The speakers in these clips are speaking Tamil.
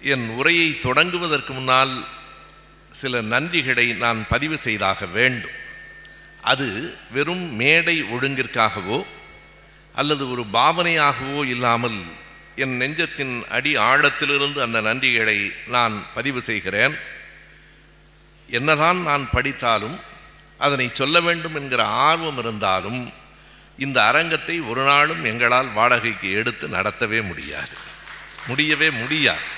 என் உரையை தொடங்குவதற்கு முன்னால் சில நன்றிகளை நான் பதிவு செய்தாக வேண்டும். அது வெறும் மேடை ஒழுங்கிற்காகவோ அல்லது ஒரு பாவனையாகவோ இல்லாமல் என் நெஞ்சத்தின் அடி ஆழத்திலிருந்து அந்த நன்றிகளை நான் பதிவு செய்கிறேன். என்னதான் நான் படித்தாலும் அதனை சொல்ல வேண்டும் என்கிற ஆர்வம் இருந்தாலும் இந்த அரங்கத்தை ஒரு நாளும் எங்களால் வாடகைக்கு எடுத்து நடத்தவே முடியாது. முடியவே முடியாது.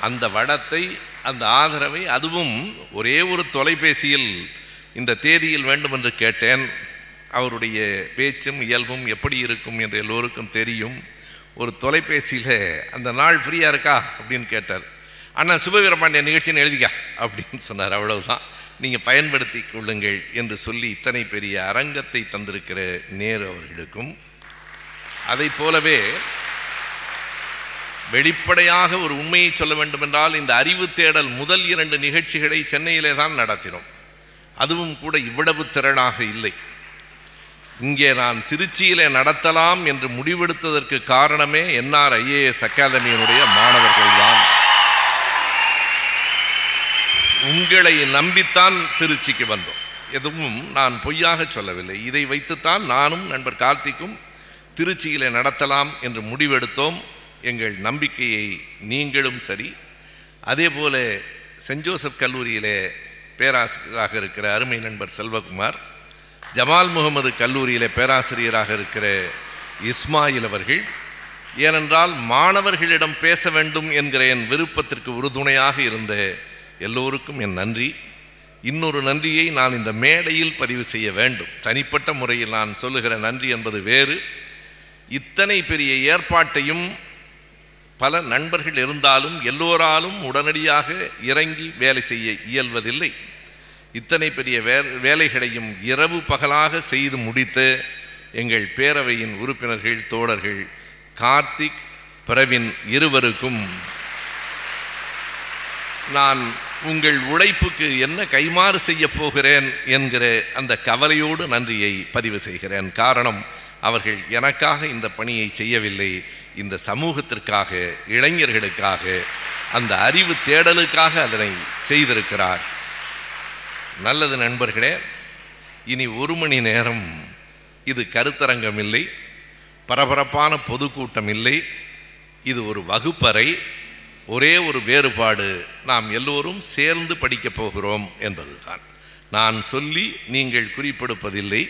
அந்த வடத்தை அந்த ஆதரவை அதுவும் ஒரே ஒரு தொலைபேசியில் இந்த தேதியில் வேண்டும் என்று கேட்டேன். அவருடைய பேச்சும் இயல்பும் எப்படி இருக்கும் என்று எல்லோருக்கும் தெரியும். ஒரு தொலைபேசியில் அந்த நாள் ஃப்ரீயாக இருக்கா? அப்படின்னு கேட்டார். அண்ணா சுபவீரபாண்டிய நிகழ்ச்சின்னு எழுதிக்கா அப்படின்னு சொன்னார். அவ்வளவுதான். நீங்கள் பயன்படுத்தி கொள்ளுங்கள் என்று சொல்லி இத்தனை பெரிய அரங்கத்தை தந்திருக்கிற நேரு அவர்களுக்கும். அதை போலவே வெளிப்படையாக ஒரு உண்மையை சொல்ல வேண்டுமென்றால் இந்த அறிவு தேடல் முதல் இரண்டு நிகழ்ச்சிகளை சென்னையிலே தான் நடத்தினோம். அதுவும் கூட இவ்வளவு திறனாக இல்லை. இங்கே நான் திருச்சியிலே நடத்தலாம் என்று முடிவெடுத்ததற்கு காரணமே என்ஆர் ஐஏஎஸ் அகாதமியினுடைய மாணவர்கள் தான் உங்களை நம்பித்தான் திருச்சிக்கு வந்தோம். எதுவும் நான் பொய்யாக சொல்லவில்லை. இதை வைத்துத்தான் நானும் நண்பர் கார்த்திக்கும் திருச்சியிலே நடத்தலாம் என்று முடிவெடுத்தோம். எங்கள் நம்பிக்கையை நீங்களும் சரி. அதே போல சென்ட் ஜோசப் கல்லூரியிலே பேராசிரியராக இருக்கிற அருமை நண்பர் செல்வகுமார் ஜமால் முகமது கல்லூரியிலே பேராசிரியராக இருக்கிற இஸ்மாயில் அவர்கள் ஏனென்றால் மாணவர்களிடம் பேச வேண்டும் என்கிற என் விருப்பத்திற்கு உறுதுணையாக இருந்த எல்லோருக்கும் என் நன்றி. இன்னொரு நன்றியை நான் இந்த மேடையில் பதிவு செய்ய வேண்டும். தனிப்பட்ட முறையில் நான் சொல்லுகிற நன்றி என்பது வேறு. இத்தனை பெரிய ஏற்பாட்டையும் பல நண்பர்கள் இருந்தாலும் எல்லோராலும் உடனடியாக இறங்கி வேலை செய்ய இயல்வதில்லை. இத்தனை பெரிய வே வேலைகளையும் இரவு பகலாக செய்து முடித்த எங்கள் பேரவையின் உறுப்பினர்கள் தோழர்கள் கார்த்திக் பிரவின் இருவருக்கும் நான் உங்கள் உழைப்புக்கு என்ன கைமாறு செய்யப் போகிறேன் என்கிற அந்த கவலையோடு நன்றியை பதிவு செய்கிறேன். காரணம் அவர்கள் எனக்காக இந்த பணியை செய்யவில்லை. இந்த சமூகத்திற்காக இளைஞர்களுக்காக அந்த அறிவு தேடலுக்காக அதனை செய்திருக்கிறார். நல்லது நண்பர்களே இனி ஒரு மணி நேரம் இது கருத்தரங்கம் இல்லை. பரபரப்பான பொதுக்கூட்டம் இல்லை. இது ஒரு வகுப்பறை. ஒரே ஒரு வேறுபாடு நாம் எல்லோரும் சேர்ந்து படிக்கப் போகிறோம் என்பதுதான். நான் சொல்லி நீங்கள் குறிப்பிடுப்பதில்லை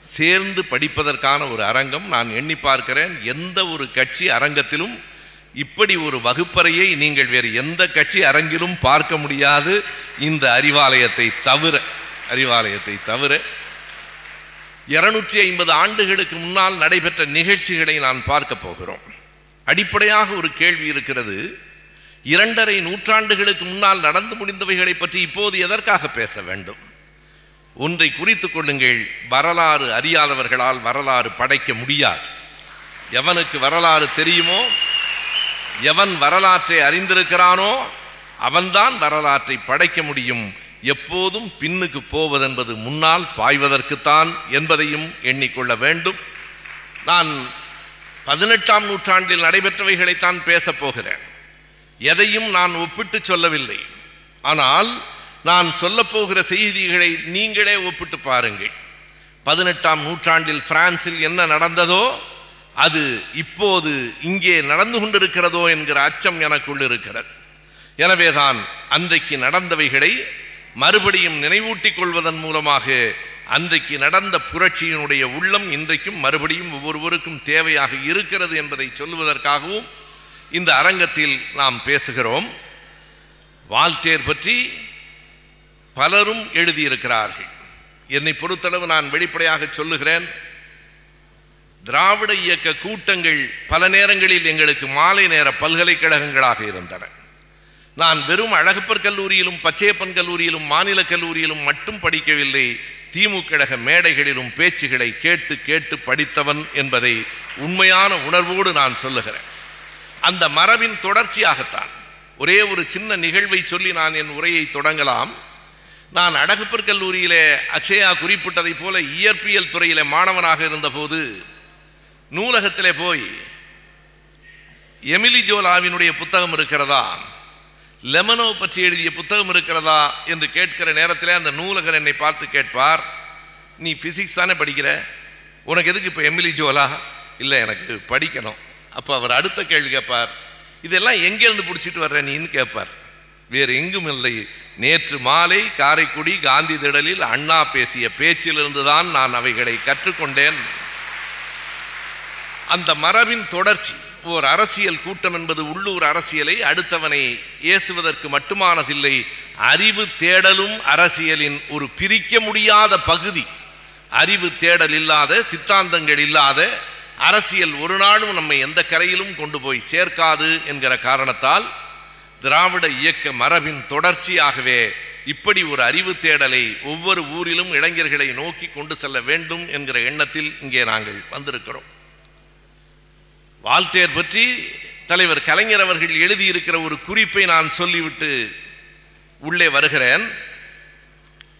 சேர்ந்து படிப்பதற்கான ஒரு அரங்கம் நான் எண்ணி பார்க்கிறேன். எந்த ஒரு கட்சி அரங்கத்திலும் இப்படி ஒரு வகுப்பறையை நீங்கள் வேறு எந்த கட்சி அரங்கிலும் பார்க்க முடியாது. இந்த அறிவாலயத்தை தவிர அறிவாலயத்தை தவிர இருநூற்றி ஐம்பது ஆண்டுகளுக்கு முன்னால் நடைபெற்ற நிகழ்ச்சிகளை நான் பார்க்க போகிறோம். அடிப்படையாக ஒரு கேள்வி இருக்கிறது. இரண்டரை நூற்றாண்டுகளுக்கு முன்னால் நடந்து முடிந்தவைகளை பற்றி இப்போது எதற்காக பேச வேண்டும்? ஒன்றை குறித்துக் கொள்ளுங்கள். வரலாறு அறியாதவர்களால் வரலாறு படைக்க முடியாது. எவனுக்கு வரலாறு தெரியுமோ எவன் வரலாற்றை அறிந்திருக்கிறானோ அவன்தான் வரலாற்றை படைக்க முடியும். எப்போதும் பின்னுக்கு போவதென்பது முன்னால் பாய்வதற்குத்தான் என்பதையும் எண்ணிக்கொள்ள வேண்டும். நான் பதினெட்டாம் நூற்றாண்டில் நடைபெற்றவைகளைத்தான் பேசப்போகிறேன் எதையும் நான் ஒப்பிட்டு சொல்லவில்லை. ஆனால் நான் சொல்லப்போகிற செய்திகளை நீங்களே ஒப்பிட்டு பாருங்கள். பதினெட்டாம் நூற்றாண்டில் பிரான்சில் என்ன நடந்ததோ அது இப்போது இங்கே நடந்து கொண்டிருக்கிறதோ என்கிற அச்சம் எனக்குள் இருக்கிறது. எனவேதான் அன்றைக்கு நடந்தவைகளை மறுபடியும் நினைவூட்டிக் கொள்வதன் மூலமாக அன்றைக்கு நடந்த புரட்சியினுடைய உள்ளம் இன்றைக்கும் மறுபடியும் ஒவ்வொருவருக்கும் தேவையாக இருக்கிறது என்பதை சொல்வதற்காகவும் இந்த அரங்கத்தில் நாம் பேசுகிறோம். வால்டேர் பற்றி பலரும் எழுதியிருக்கிறார்கள். என்னை பொறுத்தளவு நான் வெளிப்படையாக சொல்லுகிறேன். திராவிட இயக்க கூட்டங்கள் பல நேரங்களில் எங்களுக்கு மாலை நேர பல்கலைக்கழகங்களாக இருந்தன. நான் வெறும் அழகப்பர் கல்லூரியிலும் பச்சையப்பன் கல்லூரியிலும் மாநில கல்லூரியிலும் மட்டும் படிக்கவில்லை. திமுக கழக மேடைகளிலும் பேச்சுகளை கேட்டு கேட்டு படித்தவன் என்பதை உண்மையான உணர்வோடு நான் சொல்லுகிறேன். அந்த மரபின் தொடர்ச்சியாகத்தான். ஒரே ஒரு சின்ன நிகழ்வை சொல்லி நான் என் உரையை தொடங்கலாம். நான் அடகுப்பர் கல்லூரியிலே அக்ஷயா குறிப்பிட்டதைப் போல இயற்பியல் துறையிலே மாணவனாக இருந்தபோது நூலகத்திலே போய் எமிலி ஜோலாவினுடைய புத்தகம் இருக்கிறதா? லெமனோ பற்றி எழுதிய புத்தகம் இருக்கிறதா? என்று கேட்கிற நேரத்தில் அந்த நூலகர் என்னை பார்த்து கேட்பார் நீ ஃபிசிக்ஸ் தானே படிக்கிற? உனக்கு எதுக்கு இப்போ எமிலி ஜோலா? இல்லை எனக்கு படிக்கணும். அப்போ அவர் அடுத்த கேள்வி கேட்பார் இதெல்லாம் எங்கேருந்து பிடிச்சிட்டு வர்ற நீன்னு கேட்பார். வேறு எங்கும் இல்லை. நேற்று மாலை காரைக்குடி காந்தி திடலில் அண்ணா பேசிய பேச்சிலிருந்து தான் நான் அவைகளை கற்றுக்கொண்டேன். அந்த மரபின் தொடர்ச்சி ஓர் அரசியல் கூட்டம் என்பது உள்ளூர் அரசியலை அடுத்தவனை ஏசுவதற்கு மட்டுமானதில்லை அறிவு தேடலும் அரசியலின் ஒரு பிரிக்க முடியாத பகுதி. அறிவு தேடல் இல்லாத சித்தாந்தங்கள் இல்லாத அரசியல் ஒரு நாளும் நம்மை எந்த கரையிலும் கொண்டு போய் சேர்க்காது என்கிற காரணத்தால் திராவிட இயக்க மரபின் தொடர்ச்சியாகவே இப்படி ஒரு அறிவு தேடலை ஒவ்வொரு ஊரிலும் இளைஞர்களை நோக்கி கொண்டு செல்ல வேண்டும் என்கிற எண்ணத்தில் இங்கே நாங்கள் வந்திருக்கிறோம். வாழ்த்தேர் பற்றி தலைவர் கலைஞர் அவர்கள் எழுதியிருக்கிற ஒரு குறிப்பை நான் சொல்லிவிட்டு உள்ளே வருகிறேன்.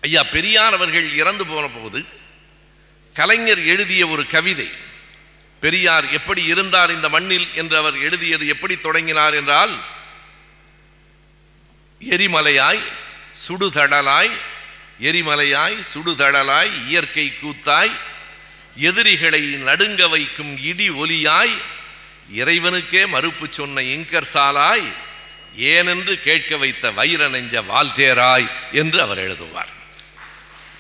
ஐயா பெரியார் அவர்கள் இறந்து போன போது கலைஞர் எழுதிய ஒரு கவிதை பெரியார் எப்படி இருந்தார் இந்த மண்ணில்? என்று அவர் எழுதியது எப்படி தொடங்கினார் என்றால் எரிமலையாய் சுடுதடலாய் எரிமலையாய் சுடுதடலாய் இயற்கை கூத்தாய் எதிரிகளை நடுங்க வைக்கும் இடி ஒலியாய் இறைவனுக்கே மறுப்பு சொன்ன இங்கர் சாலாய் ஏனென்று கேட்க வைத்த வைர நெஞ்ச வால்டேராய் என்று அவர் எழுதுவார்.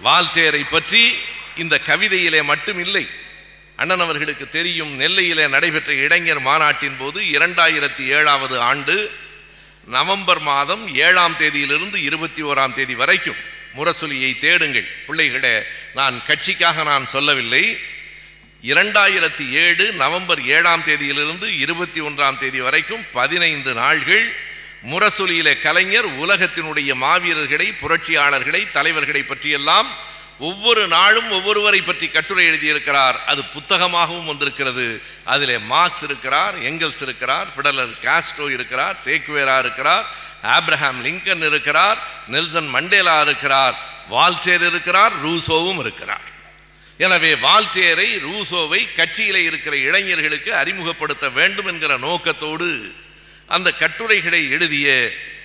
வால்தேரை பற்றி இந்த கவிதையிலே மட்டும் இல்லை அண்ணன் அவர்களுக்கு தெரியும் நெல்லையிலே நடைபெற்ற இளைஞர் மாநாட்டின் போது இரண்டாயிரத்தி ஏழாவது ஆண்டு நவம்பர் மாதம் ஏழாம் தேதியிலிருந்து இருபத்தி ஓராம் தேதி வரைக்கும் முரசொலியை தேடுங்கள். பிள்ளைகளே நான் கட்சிக்காக நான் சொல்லவில்லை. இரண்டாயிரத்தி ஏழு நவம்பர் ஏழாம் தேதியிலிருந்து இருபத்தி ஒன்றாம் தேதி வரைக்கும் பதினைந்து நாள்கள் முரசொலியிலே கலைஞர் உலகத்தினுடைய மாவீரர்களை புரட்சியாளர்களை தலைவர்களை பற்றியெல்லாம் ஒவ்வொரு நாளும் ஒவ்வொருவரை பற்றி கட்டுரை எழுதியிருக்கிறார். அது புத்தகமாகவும் வந்திருக்கிறது. அதிலே மார்க்ஸ் இருக்கிறார் எங்கல்ஸ் இருக்கிறார் ஃபிடலர் காஸ்ட்ரோ இருக்கிறார் சேக்குவேரா இருக்கிறார் ஆப்ரஹாம் லிங்கன் இருக்கிறார் நெல்சன் மண்டேலா இருக்கிறார் வால்டேர் இருக்கிறார் ரூசோவும் இருக்கிறார். எனவே வால்டேரை ரூசோவை கட்சியில் இருக்கிற இளைஞர்களுக்கு அறிமுகப்படுத்த வேண்டும் என்கிற நோக்கத்தோடு அந்த கட்டுரைகளை எழுதிய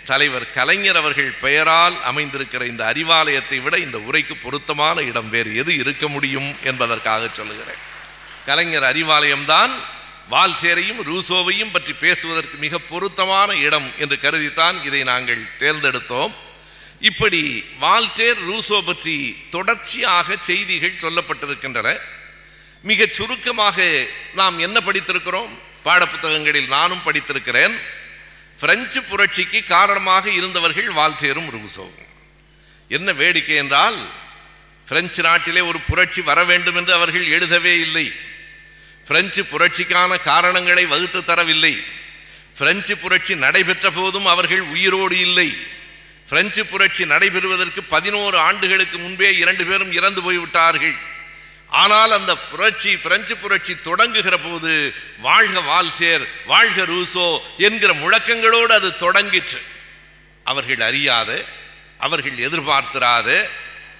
தலைவர் கலைஞர் அவர்கள் பெயரால் அமைந்திருக்கிற இந்த அறிவாலயத்தை விட இந்த உரைக்கு பொருத்தமான இடம் வேறு எது இருக்க முடியும் என்பதற்காக சொல்லுகிறேன். கலைஞர் அறிவாலயம்தான் வால்டேரையும் ரூசோவையும் பற்றி பேசுவதற்கு மிக பொருத்தமான இடம் என்று கருதித்தான் இதை நாங்கள் தேர்ந்தெடுத்தோம். இப்படி வால்டேர் ரூசோ பற்றி தொடர்ச்சியாக செய்திகள் சொல்லப்பட்டிருக்கின்றன. மிகச் சுருக்கமாக நாம் என்ன படித்திருக்கிறோம்? பாடப்புத்தகங்களில் நானும் படித்திருக்கிறேன். பிரெஞ்சு புரட்சிக்கு காரணமாக இருந்தவர்கள் வால்டேரும் ரூசோவும் என்ன வேடிக்கை என்றால் பிரெஞ்சு நாட்டிலே ஒரு புரட்சி வர வேண்டும் என்று அவர்கள் எழுதவே இல்லை. பிரெஞ்சு புரட்சிக்கான காரணங்களை வகுத்து தரவில்லை. பிரெஞ்சு புரட்சி நடைபெற்ற போதும் அவர்கள் உயிரோடு இல்லை. பிரெஞ்சு புரட்சி நடைபெறுவதற்கு பதினோரு ஆண்டுகளுக்கு முன்பே இரண்டு பேரும் இறந்து போய்விட்டார்கள். ஆனால் அந்த புரட்சி பிரெஞ்சு புரட்சி தொடங்குகிற போது வாழ்க வால்டேர் வாழ்க ரூசோ என்கிற முழக்கங்களோடு அது தொடங்கிற்று. அவர்கள் அறியாத அவர்கள் எதிர்பார்த்திராத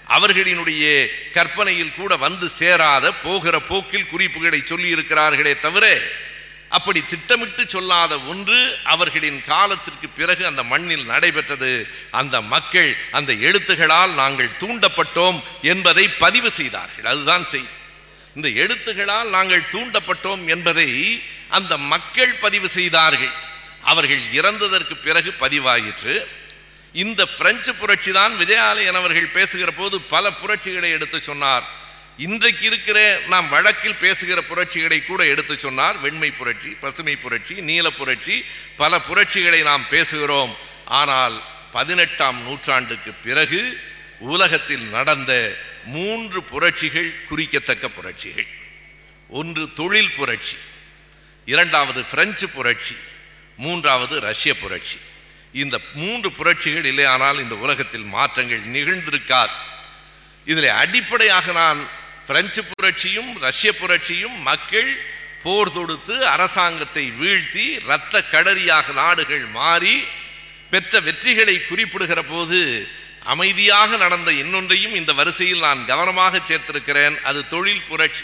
அவர்களினுடைய கற்பனையில் கூட வந்து சேராத போகிற போக்கில் குறிப்புகளை சொல்லி இருக்கிறார்களே தவிர அப்படி திட்டமிட்டு சொல்லாத ஒன்று அவர்களின் காலத்திற்கு பிறகு அந்த மண்ணில் நடைபெற்றது. அந்த மக்கள் அந்த எழுத்துகளால் நாங்கள் தூண்டப்பட்டோம் என்பதை பதிவு செய்தார்கள். அதுதான் செய். இந்த எழுத்துகளால் நாங்கள் தூண்டப்பட்டோம் என்பதை அந்த மக்கள் பதிவு செய்தார்கள். அவர்கள் இறந்ததற்கு பிறகு பதிவாயிற்று. இந்த பிரெஞ்சு புரட்சி தான் விஜயாலயன் அவர்கள் பேசுகிற போது பல புரட்சிகளை எடுத்து சொன்னார். இன்றைக்கு இருக்கிற நாம் வழக்கில் பேசுகிற புரட்சிகளை கூட எடுத்து சொன்னார். வெண்மை புரட்சி பசுமை புரட்சி நீல புரட்சி பல புரட்சிகளை நாம் பேசுகிறோம். ஆனால் பதினெட்டாம் நூற்றாண்டுக்கு பிறகு உலகத்தில் நடந்த மூன்று புரட்சிகள் குறிக்கத்தக்க புரட்சிகள். ஒன்று தொழில் புரட்சி இரண்டாவது பிரெஞ்சு புரட்சி மூன்றாவது ரஷ்ய புரட்சி. இந்த மூன்று புரட்சிகள் இல்லையானால் இந்த உலகத்தில் மாற்றங்கள் நிகழ்ந்திருக்காது. இதில் அடிப்படையாக நான் பிரெஞ்சு புரட்சியும் ரஷ்ய புரட்சியும் மக்கள் போர் தொடுத்து அரசாங்கத்தை வீழ்த்தி இரத்த கடறியாக நாடுகள் மாறி பெற்ற வெற்றிகளை குறிப்பிடுகிற போது அமைதியாக நடந்த இன்னொன்றையும் இந்த வரிசையில் நான் கவனமாக சேர்த்திருக்கிறேன். அது தொழில் புரட்சி.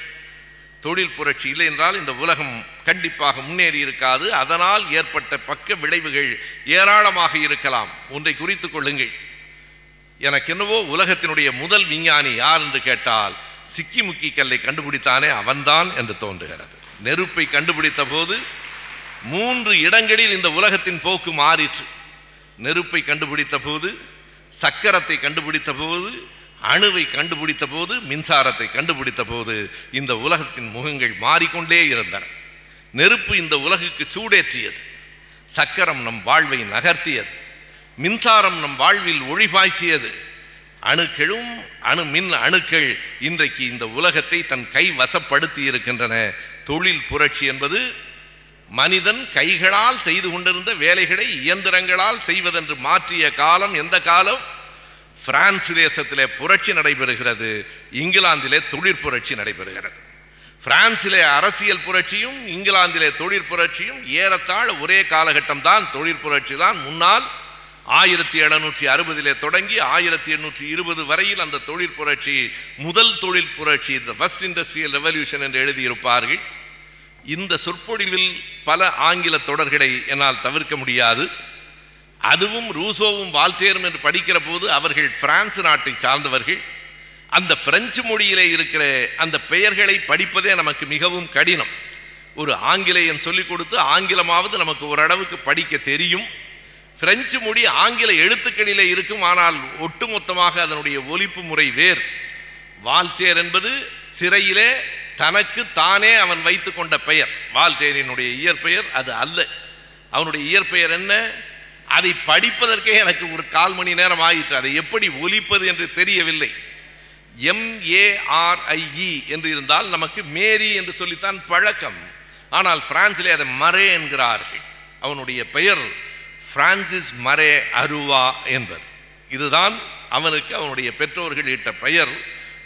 தொழில் புரட்சி இல்லை என்றால் இந்த உலகம் கண்டிப்பாக முன்னேறி இருக்காது. அதனால் ஏற்பட்ட பக்க விளைவுகள் ஏராளமாக இருக்கலாம். ஒன்றை குறித்து கொள்ளுங்கள். எனக்கு என்னவோ உலகத்தினுடைய முதல் விஞ்ஞானி யார் என்று கேட்டால் சிக்கி முக்கி கல்லை கண்டுபிடித்தானே அவன்தான் என்று தோன்றுகிறது. நெருப்பை கண்டுபிடித்த போது மூன்று இடங்களில் இந்த உலகத்தின் போக்கு மாறிற்று. நெருப்பை கண்டுபிடித்த போது சக்கரத்தை கண்டுபிடித்த போது அணுவை கண்டுபிடித்த போது மின்சாரத்தை கண்டுபிடித்த போது இந்த உலகத்தின் முகங்கள் மாறிக்கொண்டே இருந்தன. நெருப்பு இந்த உலகுக்கு சூடேற்றியது. சக்கரம் நம் வாழ்வை நகர்த்தியது. மின்சாரம் நம் வாழ்வில் ஒளிபாய்ச்சியது. அணுக்களும் அணு மின் அணுக்கள் இன்றைக்கு இந்த உலகத்தை தன் கை வசப்படுத்தி இருக்கின்றன. தொழில் புரட்சி என்பது மனிதன் கைகளால் செய்து கொண்டிருந்த வேலைகளை இயந்திரங்களால் செய்வதென்று மாற்றிய காலம் எந்த காலம்? பிரான்ஸ் தேசத்திலே புரட்சி நடைபெறுகிறது. இங்கிலாந்திலே தொழிற் புரட்சி நடைபெறுகிறது. பிரான்சிலே அரசியல் புரட்சியும் இங்கிலாந்திலே தொழிற் புரட்சியும் ஏறத்தாழ ஒரே காலகட்டம் தான் தொழிற் புரட்சி தான். முன்னால் ஆயிரத்தி எழுநூற்றி அறுபதிலே தொடங்கி ஆயிரத்தி எண்ணூற்றி இருபது வரையில் அந்த தொழிற் புரட்சி முதல் தொழில் புரட்சி த ஃபர்ஸ்ட் இண்டஸ்ட்ரியல் ரெவல்யூஷன் என்று எழுதியிருப்பார்கள். இந்த சொற்பொழிவில் பல ஆங்கில தொடர்களை என்னால் தவிர்க்க முடியாது. அதுவும் ரூசோவும் வால்டேரும் என்று படிக்கிற போது அவர்கள் பிரான்ஸ் நாட்டை சார்ந்தவர்கள். அந்த பிரெஞ்சு மொழியிலே இருக்கிற அந்த பெயர்களை படிப்பதே நமக்கு மிகவும் கடினம். ஒரு ஆங்கிலேயன் சொல்லிக் கொடுத்து ஆங்கிலமாவது நமக்கு ஓரளவுக்கு படிக்க தெரியும். பிரெஞ்சு மொழி ஆங்கில எழுத்துக்களிலே இருக்கும் ஆனால் ஒட்டுமொத்தமாக அதனுடைய ஒலிப்பு முறை வேறு. வால்டேர் என்பது சிறையிலே தனக்கு தானே அவன் வைத்து கொண்ட பெயர். வால்டேரினுடைய இயற்பெயர் அது அல்ல. அவனுடைய இயற்பெயர் என்ன? அதை படிப்பதற்கே எனக்கு ஒரு கால் மணி நேரம் ஆயிற்று. அதை எப்படி ஒலிப்பது என்று தெரியவில்லை. எம்ஏஆர்ஐஇ என்று இருந்தால் நமக்கு மேரி என்று சொல்லித்தான் பழக்கம். ஆனால் பிரான்சிலே அதை மரே என்கிறார்கள். அவனுடைய பெயர் பிரான்சிஸ் மரே அருவா என்பது இதுதான் அவனுக்கு அவனுடைய பெற்றோர்கள் இட்ட பெயர்.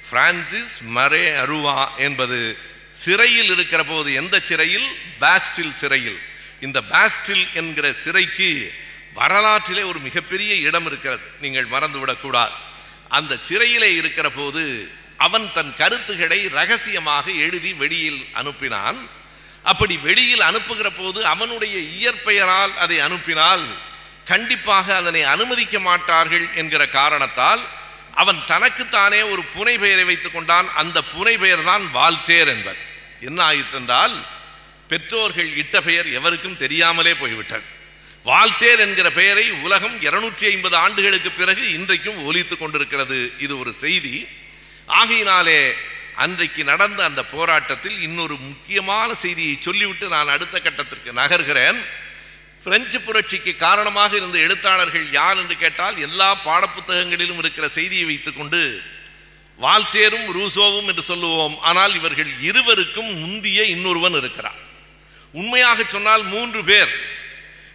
பிரான்சிஸ் மரே அருவா என்பது சிறையில் இருக்கிற போது எந்த சிறையில்? பாஸ்டில் சிறையில். இந்த பாஸ்டில் என்கிற சிறைக்கு வரலாற்றிலே ஒரு மிகப்பெரிய இடம் இருக்கிறது. நீங்கள் மறந்துவிடக்கூடாது அந்த சிறையிலே இருக்கிற போது அவன் தன் கருத்துக்களை ரகசியமாக எழுதி வெளியில் அனுப்பினான். அப்படி வெளியில் அனுப்புகிற போது அவனுடைய இயற்பெயரால் அதை அனுப்பினால் கண்டிப்பாக அதனை அனுமதிக்க மாட்டார்கள் என்கிற காரணத்தால் அவன் தனக்குத்தானே ஒரு புனை பெயரை வைத்துக் கொண்டான். அந்த புனை பெயர் தான் வால்தேர் என்பது. என்ன ஆயிற்று என்றால் பெற்றோர்கள் இட்ட பெயர் எவருக்கும் தெரியாமலே போய்விட்டது. வால்தேர் என்கிற பெயரை உலகம் இருநூற்றி ஐம்பது ஆண்டுகளுக்கு பிறகு இன்றைக்கும் ஒலித்துக் கொண்டிருக்கிறது. இது ஒரு செய்தி. ஆகையினாலே அன்றைக்கு நடந்த அந்த போராட்டத்தில் இன்னொரு முக்கியமான செய்தியை சொல்லிவிட்டு நான் அடுத்த கட்டத்திற்கு நகர்கிறேன். பிரெஞ்சு புரட்சிக்கு காரணமாக இருந்த எழுத்தாளர்கள் யார் என்று கேட்டால் எல்லா பாடப்புத்தகங்களிலும் இருக்கிற செய்தியை வைத்துக்கொண்டு வால்டேரும் ரூசோவும் என்று சொல்லுவோம். ஆனால் இவர்கள் இருவருக்கும் முந்திய இன்னொருவன் இருக்கிறார் உண்மையாக சொன்னால் மூன்று பேர்.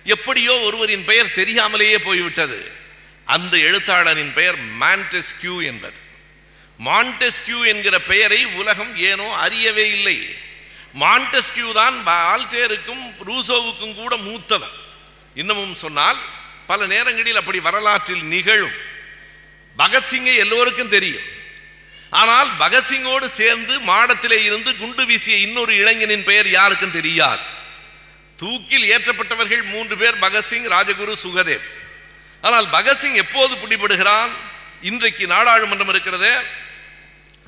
எப்படியோ ஒருவரின் பெயர் தெரியாமலேயே போய்விட்டது. அந்த எழுத்தாளரின் பெயர் மான்டெஸ்கியூ என்பது. மாண்டெஸ்கியூ என்கிற பெயரை உலகம் ஏனோ அறியவே இல்லை. மாண்டெஸ்கியூ தான் ஆல்டேருக்கும் ரூசோவுக்கும் கூட மூத்தவன் இன்னமும் சொன்னால் பல நேரங்களில் அப்படி வரலாற்றில் நிகழும். பகத்சிங்கை எல்லோருக்கும் தெரியும். ஆனால் பகத்சிங்கோடு சேர்ந்து மாடத்திலே இருந்து குண்டு வீசிய இன்னொரு இளைஞனின் பெயர் யாருக்கும் தெரியாது. தூக்கில் ஏற்றப்பட்டவர்கள் மூன்று பேர் பகத்சிங் ராஜகுரு சுகதேவ். ஆனால் பகத்சிங் எப்போது பிடிபடுகிறான்? இன்றைக்கு நாடாளுமன்றம் இருக்கிறதே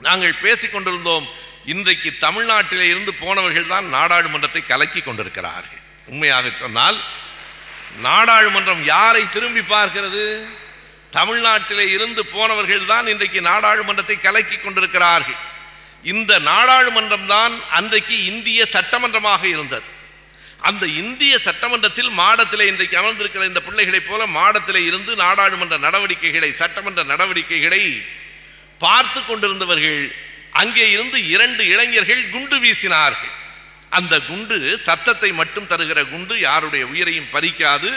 நாங்கள் பேசிக்கொண்டிருந்தோம் இன்றைக்கு தமிழ்நாட்டிலே இருந்து போனவர்கள் தான் நாடாளுமன்றத்தை கலக்கி கொண்டிருக்கிறார்கள். உண்மையாக சொன்னால் நாடாளுமன்றம் யாரை திரும்பி பார்க்கிறது? தமிழ்நாட்டிலே இருந்து போனவர்கள் தான் இன்றைக்கு நாடாளுமன்றத்தை கலக்கி கொண்டிருக்கிறார்கள். இந்த நாடாளுமன்றம் தான் அன்றைக்கு இந்திய சட்டமன்றமாக இருந்தது. அந்த இந்திய சட்டமன்றத்தில் மாடத்தில் இன்றைக்கு அமர்ந்திருக்கிற இந்த பிள்ளைகளைப் போல மாடத்தில் இருந்து நாடாளுமன்ற நடவடிக்கைகளை சட்டமன்ற நடவடிக்கைகளை பார்த்து கொண்டிருந்தவர்கள் அங்கே இருந்து இரண்டு இளைஞர்கள் குண்டு வீசினார்கள். அந்த குண்டு சத்தத்தை மட்டும் தருகிற குண்டு யாருடைய உயிரையும் பறிக்காது.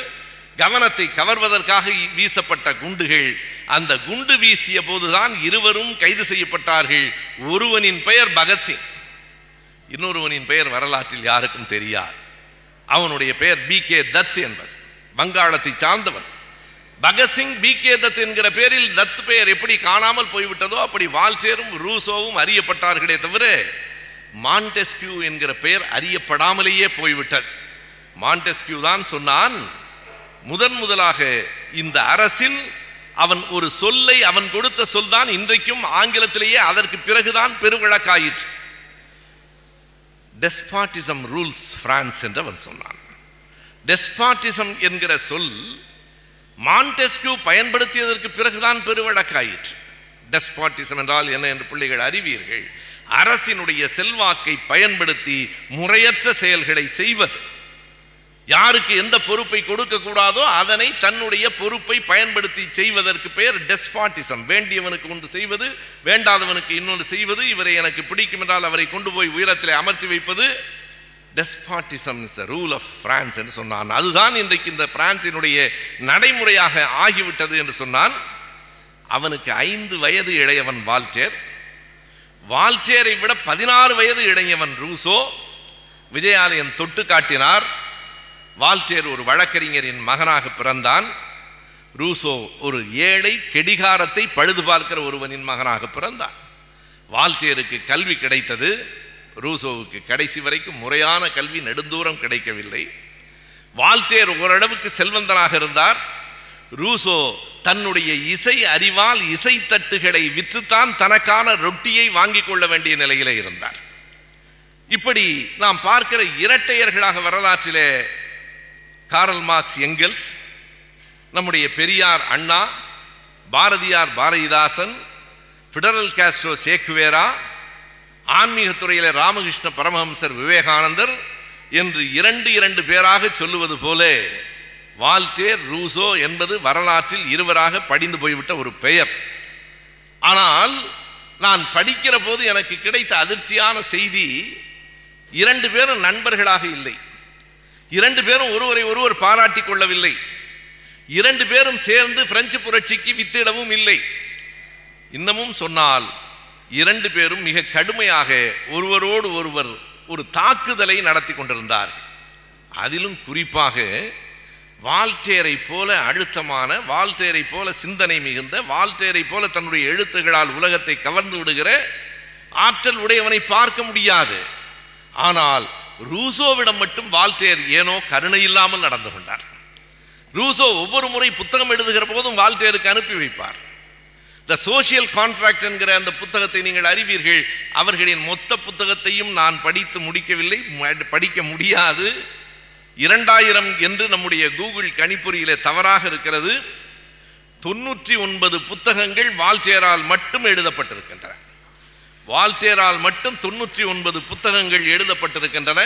கவனத்தை கவர்வதற்காக வீசப்பட்ட குண்டுகள் அந்த குண்டு வீசிய போதுதான் இருவரும் கைது செய்யப்பட்டார்கள். ஒருவனின் பெயர் பகத்சிங் இன்னொருவனின் பெயர் வரலாற்றில் யாருக்கும் தெரியாது. அவனுடைய பெயர் பி கே தத் என்பது. வங்காளத்தை சார்ந்தவன். பகத்சிங் பி கே தத் என்கிற பேரில் தத் பெயர் எப்படி காணாமல் போய்விட்டதோ அப்படி வால்சேரும் ரூசோவும் அறியப்பட்டார்களே தவிர மாண்டெஸ்கியூ என்கிற பெயர் அறியப்படாமலேயே போய்விட்டது. மாண்டெஸ்கியூ தான் சொன்னான் முதன் முதலாக இந்த அரசில் அவன் ஒரு சொல்லை அவன் கொடுத்த சொல் தான் இன்றைக்கும் ஆங்கிலத்திலேயே அதற்கு பிறகுதான் பெருவிளக்காயிற்று. டெஸ்பாட்டிசம் ரூல்ஸ் பிரான்ஸ் என்று அவன் சொன்னான். டெஸ்பாட்டிசம் என்கிற சொல் மான்டெஸ்கியூ பயன்படுத்தியதற்கு பிறகுதான் பெருவழக்காயிற்று. டெஸ்பாட்டிசம் என்றால் என்ன என்று பிள்ளைகள் அறிவீர்கள். அரசினுடைய செல்வாக்கை பயன்படுத்தி முறையற்ற செயல்களை செய்வது. யாருக்கு எந்த பொறுப்பை கொடுக்கக்கூடாதோ அதனை தன்னுடைய பொறுப்பை பயன்படுத்தி செய்வதற்கு பெயர் டெஸ்பாட்டிசம் வேண்டியவனுக்கு ஒன்று செய்வது வேண்டாதவனுக்கு இன்னொன்று செய்வது இவரை எனக்கு பிடிக்கும் என்றால் அவரை கொண்டு போய் உயரத்தில் அமர்த்தி வைப்பது despotism is the rule of France என்று சொன்னான். அதுதான் இன்றைக்கு இந்த பிரான்சினுடைய நடைமுறையாக ஆகிவிட்டது என்று சொன்னான். அவனுக்கு ஐந்து வயது இளையவன் வால்டேர். வால்டேரை விட பதினாறு வயது இளையவன் ரூசோ. விஜயாலயன் தொட்டு காட்டினார். வால்டேர் ஒரு வழக்கறிஞரின் மகனாக பிறந்தான். ரூசோ ஒரு ஏழை கெடிகாரத்தை பழுது பார்க்கிற ஒருவனின் மகனாக பிறந்தான். வால்டேருக்கு கல்வி கிடைத்தது. ரூசோவுக்கு கடைசி வரைக்கும் முறையான கல்வி நெடுந்தூரம் கிடைக்கவில்லை. வால்டேர் ஓரளவுக்கு செல்வந்தனாக இருந்தார். ரூசோ தன்னுடைய இசை அறிவால் இசை தட்டுகளை விற்றுத்தான் தனக்கான ரொட்டியை வாங்கிக் கொள்ள வேண்டிய நிலையிலே இருந்தார். இப்படி நாம் பார்க்கிற இரட்டையர்களாக வரலாற்றிலே காரல் மார்க்ஸ் எங்கெல்ஸ் நம்முடைய Periyar Anna Bharathiyar Bharathidasan Fidel Castro Che Guevara ஆன்மீகத்துறையில் Ramakrishna Paramahamsar Vivekanandar என்று இரண்டு இரண்டு பேராக சொல்லுவது போல வால்டேர் ரூசோ என்பது வரலாற்றில் இருவராக படிந்து போய்விட்ட ஒரு பெயர். ஆனால் நான் படிக்கிற போது எனக்கு கிடைத்த அதிர்ச்சியான செய்தி இரண்டு பேரும் நண்பர்களாக இல்லை. இரண்டு பேரும் ஒருவரை ஒருவர் பாராட்டிக் கொள்ளவில்லை. இரண்டு பேரும் சேர்ந்து பிரெஞ்சு புரட்சிக்கு வித்திடவும் இல்லை. இன்னமும் சொன்னால் இரண்டு பேரும் மிக கடுமையாக ஒருவரோடு ஒருவர் ஒரு தாக்குதலை நடத்தி கொண்டிருந்தார்கள். அதிலும் குறிப்பாக வால்டேரை போல அழுத்தமான வால்டேரை போல சிந்தனை மிகுந்த வால்டேரை போல தன்னுடைய எழுத்துகளால் உலகத்தை கவர்ந்து விடுகிற ஆற்றல் உடையவனை பார்க்க முடியாது. ஆனால் ரூசோவிடம் மட்டும் வால்டேர் ஏனோ கருணை இல்லாமல் நடந்து கொண்டார். ரூசோ ஒவ்வொரு முறை புத்தகம் எழுதுகிற போதும் வால்டேருக்கு அனுப்பி வைப்பார். த சோசியல் கான்ட்ராக்ட் என்கிற அந்த புத்தகத்தை நீங்கள் அறிவீர்கள். அவர்களின் மொத்த புத்தகத்தையும் நான் படித்து முடிக்கவில்லை. படிக்க முடியாது. இரண்டாயிரம் என்று நம்முடைய கூகுள் கணிப்பொறியிலே தவறாக இருக்கிறது. தொண்ணூற்றி ஒன்பது புத்தகங்கள் வால்டேரால் மட்டும் எழுதப்பட்டிருக்கின்றன. வால்டேரால் மட்டும் தொண்ணூற்றி ஒன்பது புத்தகங்கள் எழுதப்பட்டிருக்கின்றன.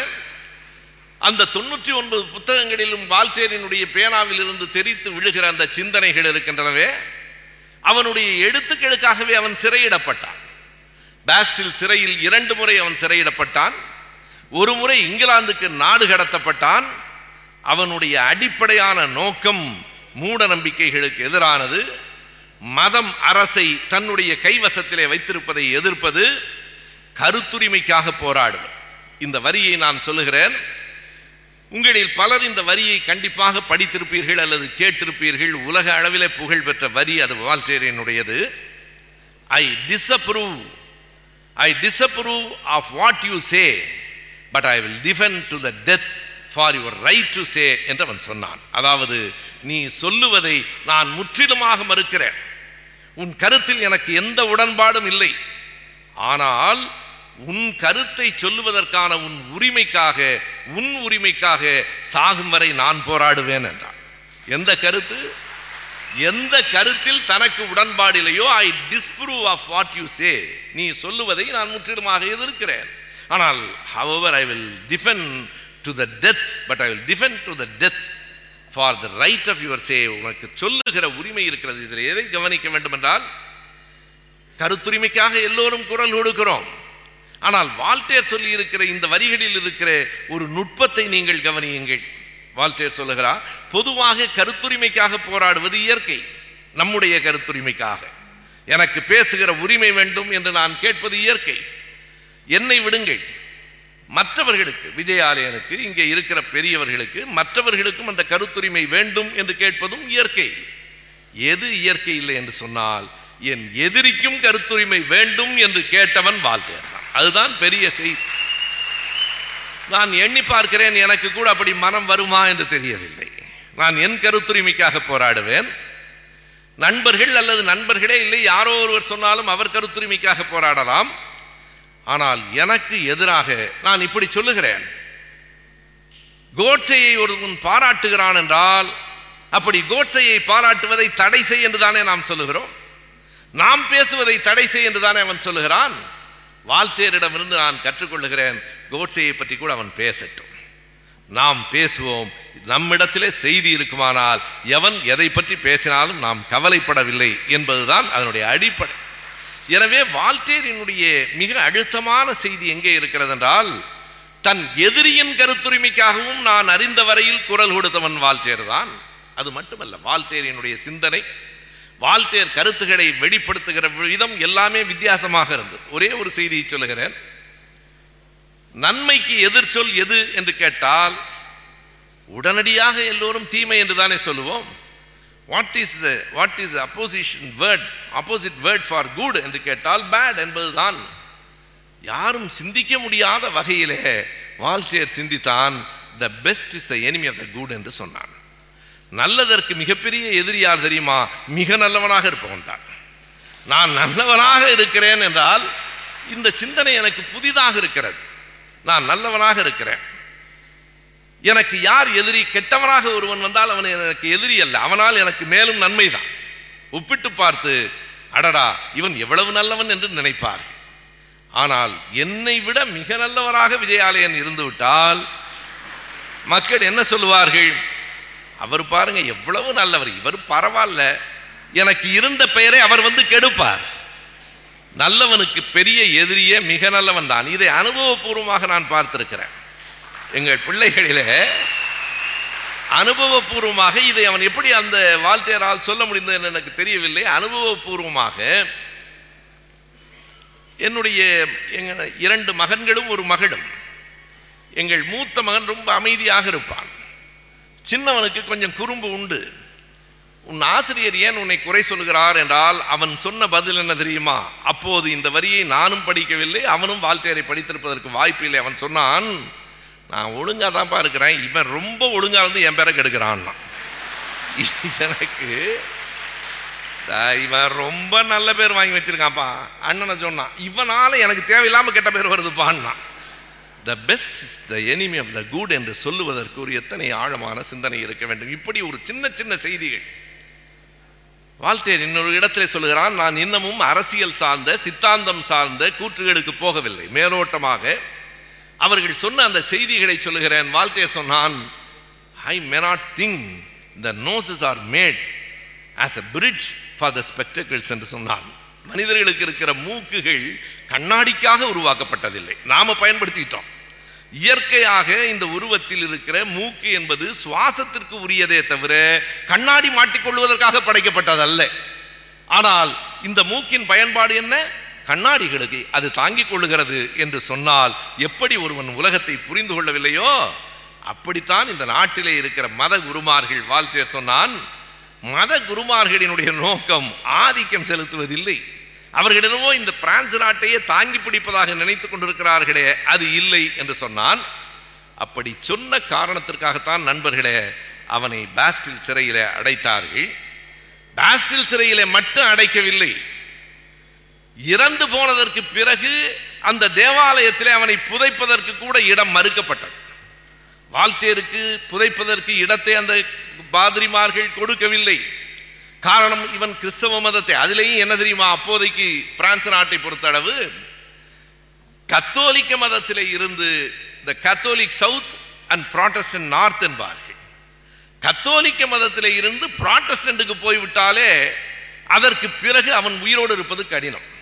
அந்த தொண்ணூற்றி ஒன்பது புத்தகங்களிலும் வால்டேரினுடைய பேனாவில் இருந்து தெரித்து விழுகிற அந்த சிந்தனைகள் இருக்கின்றனவே. அவனுடைய எழுத்துக்களுக்காகவே அவன் சிறையிடப்பட்டான். பாஸ்டில் சிறையில் இரண்டு முறை அவன் சிறையிடப்பட்டான். ஒரு முறை இங்கிலாந்துக்கு நாடு கடத்தப்பட்டான். அவனுடைய அடிப்படையான நோக்கம் மூட நம்பிக்கைகளுக்கு எதிரானது. மதம் அரசை தன்னுடைய கைவசத்திலே வைத்திருப்பதை எதிர்ப்பது. கருத்துரிமைக்காக போராடுவது. இந்த வரியை நான் சொல்லுகிறேன். உங்களில் பலர் இந்த வரியை கண்டிப்பாக படித்திருப்பீர்கள் அல்லது கேட்டிருப்பீர்கள். உலக அளவிலே புகழ் பெற்ற வரி அது வால்டேரியனுடையது I disapprove I disapprove of what you say but I will defend to the death for your right to say என்று அவன் சொன்னான். அதாவது நீ சொல்லுவதை நான் முற்றிலுமாக மறுக்கிறேன். உன் கருத்தில் எனக்கு எந்த உடன்பாடும் இல்லை. ஆனால் உன் கருத்தை சொல்லுவதற்கான உன் உரிமைக்காக உன் உரிமைக்காக சாகும் வரை நான் போராடுவேன் என்றான். எந்த கருத்து? எந்த கருத்தில் தனக்கு உடன்பாடு இல்லையோ I disapprove of what you say நீ சொல்லுவதை நான் முற்றிலுமாக எதிர்க்கிறேன். ஆனால் however I will defend to the death but I will defend to the death for the right of your say உனக்கு சொல்லுகிற உரிமை இருக்கிறது. இதில் எதை கவனிக்க வேண்டும் என்றால் கருத்துரிமைக்காக எல்லோரும் குரல் கொடுக்கிறோம். ஆனால் வால்டேர் சொல்லி இருக்கிற இந்த வரிகளில் இருக்கிற ஒரு நுட்பத்தை நீங்கள் கவனியுங்கள். வால்டேர் சொல்லுகிறார் பொதுவாக கருத்துரிமைக்காக போராடுவது இயற்கை நம்முடைய கருத்துரிமைக்காக. எனக்கு பேசுகிற உரிமை வேண்டும் என்று நான் கேட்பது இயற்கை. என்னை விடுங்கள். மற்றவர்களுக்கு விஜயாலயனுக்கு இங்கே இருக்கிற பெரியவர்களுக்கு மற்றவர்களுக்கும் அந்த கருத்துரிமை வேண்டும் என்று கேட்பதும் இயற்கை. எது இயற்கை இல்லை என்று சொன்னால் என் எதிரிக்கும் கருத்துரிமை வேண்டும் என்று கேட்டவன் வாழ்க்கையான் அதுதான் பெரிய செய்தி நான் எண்ணி பார்க்கிறேன் எனக்கு கூட அப்படி மனம் வருமா என்று தெரியவில்லை. நான் என் கருத்துரிமைக்காக போராடுவேன். நண்பர்கள் அல்லது நண்பர்களே இல்லை யாரோ ஒருவர் சொன்னாலும் அவர் கருத்துரிமைக்காக போராடலாம். ஆனால் எனக்கு எதிராக நான் இப்படி சொல்லுகிறேன். கோட்ஸையை ஒருவன் பாராட்டுகிறான் என்றால் அப்படி கோட்சையை பாராட்டுவதை தடை செய் என்று தானே நாம் சொல்லுகிறோம். நாம் பேசுவதை தடை செய் என்று தானே அவன் சொல்லுகிறான். வால்டேரிடமிருந்து நான் கற்றுக்கொள்ளுகிறேன். கோட்சையை பற்றி கூட அவன் பேசட்டும். நாம் பேசுவோம். நம்மிடத்திலே செய்தி இருக்குமானால் எவன் எதை பற்றி பேசினாலும் நாம் கவலைப்படவில்லை என்பதுதான் அதனுடைய அடிப்படை. எனவே வால்டேரினுடைய மிக அழுத்தமான செய்தி எங்கே இருக்கிறது என்றால் தன் எதிரியின் கருத்துரிமைக்காகவும் நான் அறிந்த வரையில் குரல் கொடுத்தவன் வால்டேர் தான். அது மட்டுமல்ல வால்டேரினுடைய சிந்தனை வால்டேர் கருத்துக்களை வெளிப்படுத்துகிற விதம் எல்லாமே வித்தியாசமாக இருந்தது. ஒரே ஒரு செய்தியை சொல்லுகிறேன். நன்மைக்கு எதிர்ச்சொல் எது என்று கேட்டால் உடனடியாக எல்லோரும் தீமை என்று தானே சொல்லுவோம். What is what is opposition word opposite word for good என்று கேட்டால் பேட் என்பதுதான். யாரும் சிந்திக்க முடியாத வகையிலே Voltaire சிந்தித்தான் the best is the enemy of the good என்று சொன்னான். நல்லதற்கு மிகப்பெரிய எதிரி யார் தெரியுமா? மிக நல்லவனாக இருப்பவன் தான். நான் நல்லவனாக இருக்கிறேன் என்றால் இந்த சிந்தனை எனக்கு புதிதாக இருக்கிறது. நான் நல்லவனாக இருக்கிறேன். எனக்கு யார் எதிரி? கெட்டவனாக ஒருவன் வந்தால் அவன் எனக்கு எதிரி அல்ல. அவனால் எனக்கு மேலும் நன்மை தான். ஒப்பிட்டு பார்த்து அடடா இவன் எவ்வளவு நல்லவன் என்று நினைப்பார் ஆனால் என்னை விட மிக நல்லவராக விஜயாலயன் இருந்துவிட்டால் மக்கள் என்ன சொல்லுவார்கள்? அவர் பாருங்க எவ்வளவு நல்லவர். இவர் பரவாயில்ல. எனக்கு இருந்த பெயரை அவர் வந்து கெடுப்பார். நல்லவனுக்கு பெரிய எதிரியே மிக நல்லவன் தான். இதை அனுபவபூர்வமாக நான் பார்த்திருக்கிறேன். எங்கள் பிள்ளைகளிலே அனுபவபூர்வமாக இதை அவன் எப்படி அந்த வாழ்த்தையரால் சொல்ல முடிந்தது என்று எனக்கு தெரியவில்லை. அனுபவபூர்வமாக என்னுடைய எங்கள் இரண்டு மகன்களும் ஒரு மகளும். எங்கள் மூத்த மகன் ரொம்ப அமைதியாக இருப்பான். சின்னவனுக்கு கொஞ்சம் குறும்பு உண்டு. உன் ஆசிரியர் ஏன் உன்னை குறை சொல்கிறார் என்றால் அவன் சொன்ன பதில் என்ன தெரியுமா? அப்போது இந்த வரியை நானும் படிக்கவில்லை அவனும் வாழ்த்தையரை படித்திருப்பதற்கு வாய்ப்பு இல்லை. அவன் சொன்னான் நான் ஒழுங்காக தான்ப்பா இருக்கிறேன் இவன் ரொம்ப ஒழுங்காக இருந்து என் பேரை கெடுக்கிறான். எனக்கு இவன் ரொம்ப நல்ல பேர் வாங்கி வச்சிருக்கான்ப்பா. அண்ணனை சொன்னான் இவனால் எனக்கு தேவையில்லாமல் கெட்ட பேர் வருதுப்பான்னா the best is the enemy of the good என்று சொல்லுவதற்கு ஒரு எத்தனை ஆழமான சிந்தனை இருக்க வேண்டும். இப்படி ஒரு சின்ன சின்ன செய்திகள். வால்டேர் இன்னொரு இடத்திலே சொல்லுகிறான் நான் இன்னமும் அரசியல் சார்ந்த சித்தாந்தம் சார்ந்த கூற்றுகளுக்கு போகவில்லை. மேலோட்டமாக அவர்கள் சொன்ன அந்த செய்திகளை சொல்லுகிறேன். வால்டேர் சொன்னான் I may not think the noses are made as a bridge for the spectacles என்று சொன்னான். மனிதர்களுக்கு இருக்கிற மூக்குகள் கண்ணாடிக்காக உருவாக்கப்பட்டதில்லை. நாம் பயன்படுத்திட்டோம். இயற்கையாக இந்த உருவத்தில் இருக்கிற மூக்கு என்பது சுவாசத்திற்கு உரியதே தவிர கண்ணாடி மாட்டிக்கொள்வதற்காக படைக்கப்பட்டதல்ல. ஆனால் இந்த மூக்கின் பயன்பாடு என்ன? கண்ணாடிகளுக்கு அது தாங்கிக் கொள்ளுகிறது என்று சொன்னால் எப்படி ஒருவன் உலகத்தை புரிந்து கொள்ளவில்லையோ? அப்படித்தான் இந்த நாட்டிலே இருக்கிற மத குருமார்கள் வாழ்த்தேர் சொன்னான் மத குருமார்களினுடைய நோக்கம் ஆதிக்கம் செலுத்துவதில்லை. அவர்களிடமோ இந்த பிரான்ஸ் நாட்டையே தாங்கி பிடிப்பதாக நினைத்து கொண்டிருக்கிறார்களே அது இல்லை என்று சொன்னான். அப்படி சொன்ன காரணத்திற்காகத்தான் நண்பர்களே அவனை பாஸ்டில் சிறையிலே அடைத்தார்கள். பாஸ்டில் சிறையிலே மட்டும் அடைக்கவில்லை. இறந்து போனதற்கு பிறகு அந்த தேவாலயத்திலே அவனை புதைப்பதற்கு கூட இடம் மறுக்கப்பட்டது. வாழ்த்தேருக்கு புதைப்பதற்கு இடத்தை அந்த பாதிரிமார்கள் கொடுக்கவில்லை. காரணம் இவன் கிறிஸ்தவ மதத்தை. அதுலேயும் என்ன தெரியுமா? அப்போதைக்கு பிரான்ஸ் நாட்டை பொறுத்தளவு கத்தோலிக்க மதத்தில் இருந்து இந்த Catholic south and protestant north என்பார்கள். கத்தோலிக்க மதத்தில் இருந்து ப்ராட்டஸ்டன்ட்டுக்கு போய்விட்டாலே அதற்கு பிறகு அவன் உயிரோடு இருப்பது கடினம்.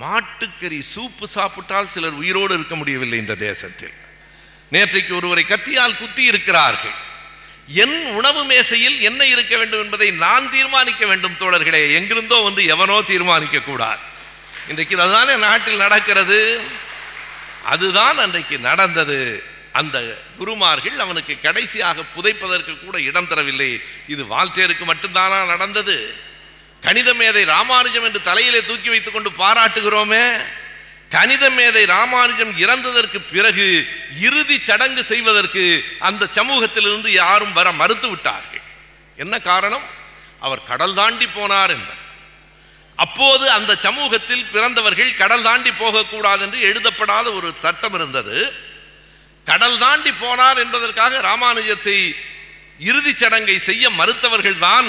மாட்டுக்கறி சூப்பு சாப்பிட்டால் சிலர் உயிரோடு இருக்க முடியவில்லை இந்த தேசத்தில். நேற்றைக்கு ஒருவரை கத்தியால் குத்தி இருக்கிறார்கள் என் உணவு மேசையில் என்ன இருக்க வேண்டும் என்பதை நான் தீர்மானிக்க வேண்டும் தோழர்களே. எங்கிருந்தோ வந்து எவனோ தீர்மானிக்க கூடாது. இன்றைக்கு அதுதானே நாட்டில் நடக்கிறது. அதுதான் அன்றைக்கு நடந்தது. அந்த குருமார்கள் அவனுக்கு கடைசியாக புதைப்பதற்கு கூட இடம் தரவில்லை. இது வால்டேருக்கு மட்டும்தானா நடந்தது? கணித மேதை ராமானுஜம் என்று தலையிலே தூக்கி வைத்துக்கொண்டு பாராட்டுகிறோமே. கணித மேதை ராமானுஜம் இறந்ததற்கு பிறகு இறுதி சடங்கு செய்வதற்கு அந்த சமூகத்திலிருந்து யாரும் வர மறுத்து விட்டார்கள். என்ன காரணம்? அவர் கடல் தாண்டி போனார் என்பது. அப்போது அந்த சமூகத்தில் பிறந்தவர்கள் கடல் தாண்டி போகக்கூடாது என்று எழுதப்படாத ஒரு சட்டம் இருந்தது. கடல் தாண்டி போனார் என்பதற்காக ராமானுஜத்தை இறுதிச் சடங்கை செய்ய மறுத்தவர்கள் தான்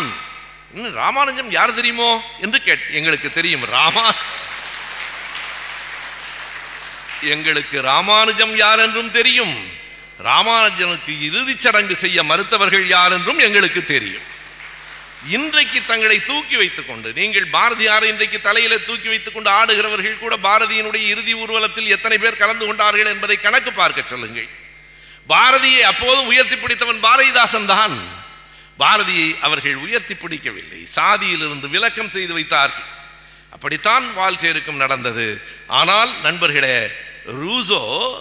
ராமானுஜம் யார் தெரியுமோ? என்று கேட் எங்களுக்கு தெரியும். ராமா எங்களுக்கு ராமானுஜம் யார் என்றும் தெரியும். ராமானுஜனுக்கு இறுதிச் சடங்கு செய்ய மறுத்தவர்கள் யார் என்றும் எங்களுக்கு தெரியும். இன்றைக்கு தங்களை தூக்கி வைத்துக் கொண்டு நீங்கள் பாரதியாரை இன்றைக்கு தலையில தூக்கி வைத்துக் கொண்டு ஆடுகிறவர்கள் கூட பாரதியினுடைய இறுதி ஊர்வலத்தில் எத்தனை பேர் கலந்து கொண்டார்கள் என்பதை கணக்கு பார்க்க சொல்லுங்கள். பாரதியை அப்போதும் உயர்த்தி பிடித்தவன் பாரதிதாசன் தான். பாரதியை அவர்கள் உயர்த்தி பிடிக்கவில்லை. சாதியிலிருந்து விலக்கம் செய்து வைத்தார்கள். அப்படித்தான் வால்சேருக்கும் நடந்தது. ஆனால் நண்பர்களே ரூசோ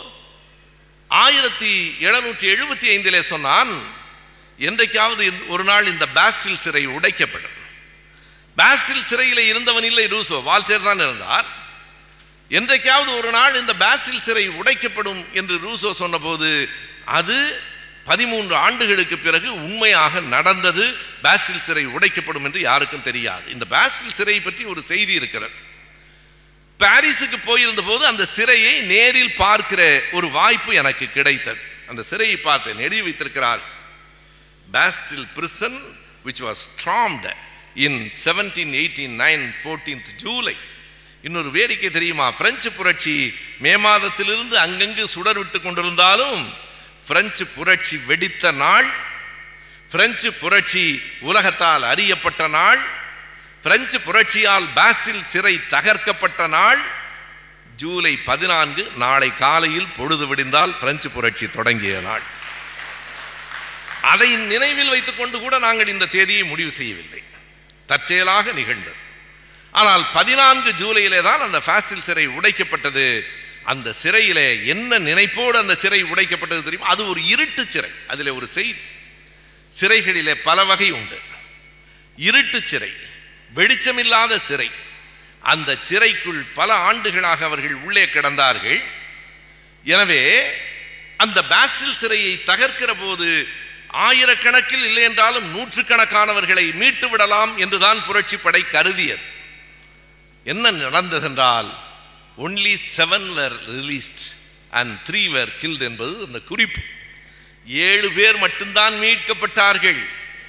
ஆயிரத்தி எழுநூற்றி எழுபத்தி ஐந்திலே சொன்னான் என்றைக்காவது இந்த- ஒரு நாள் இந்த பாஸ்டில் சிறை உடைக்கப்படும். பாஸ்டில் சிறையில் இருந்தவன் இல்லை ரூசோ வால்சேர் தான் இருந்தார். என்றைக்காவது ஒரு நாள் இந்த பாஸ்டில் சிறை உடைக்கப்படும் என்று ரூசோ சொன்னபோது அது பதிமூன்று ஆண்டுகளுக்கு பிறகு உண்மையாக நடந்தது பாஸ்டில் சிறை உடைக்கப்படும் என்று யாருக்கும் தெரியாது. இந்த பாஸ்டில் சிறை பற்றி ஒரு செய்தி இருக்கிறது. பாரிஸுக்கு போயிருந்த போது அந்த சிறையை நேரில் பார்க்கிற ஒரு வாய்ப்பு எனக்கு கிடைத்தது. அந்த சிறையை பார்த்தேன் எழுதி வைத்திருக்கிறார் Bastille prison which was stormed in seventeen eighteen nine fourteenth July இன்னொரு வேடிக்கை தெரியுமா? பிரெஞ்சு புரட்சி மே மாதத்திலிருந்து அங்கங்கு சுடர் விட்டு கொண்டிருந்தாலும் பிரெஞ்சு புரட்சி வெடித்த நாள் பிரெஞ்சு புரட்சி உலகத்தால் அறியப்பட்ட நாள் பிரெஞ்சு புரட்சியால் பாஸ்டில் சிறை தகர்க்கப்பட்ட நாள் ஜூலை பதினான்கு நாளை காலையில் பொழுது விடிந்தால் பிரெஞ்சு புரட்சி தொடங்கிய நாள். அதை நினைவில் வைத்துக் கொண்டு கூட நாங்கள் இந்த தேதியை முடிவு செய்யவில்லை. தற்செயலாக நிகழ்ந்தது. ஆனால் பதினான்கு ஜூலையிலே தான் அந்த ஃபாசில் சிறை உடைக்கப்பட்டது. அந்த சிறையிலே என்ன நினைப்போடு அந்த சிறை உடைக்கப்பட்டது தெரியும்? அது ஒரு இருட்டு சிறை அதில் ஒரு செய்தி. சிறைகளிலே பல வகை உண்டு. இருட்டு சிறை வெளிச்சமில்லாத சிறை. அந்த சிறைக்குள் பல ஆண்டுகளாக அவர்கள் உள்ளே கிடந்தார்கள். எனவே அந்த பாசில் சிறையை தகர்க்கிற போது ஆயிரக்கணக்கில் இல்லை என்றாலும் நூற்றுக்கணக்கானவர்களை மீட்டு விடலாம் என்றுதான் புரட்சி படை கருதியது. என்ன நடந்ததென்றால் only seven were released and three were killed என்பது அந்த குறிப்பு. ஏழு பேர் மட்டும்தான் மீட்கப்பட்டார்கள்.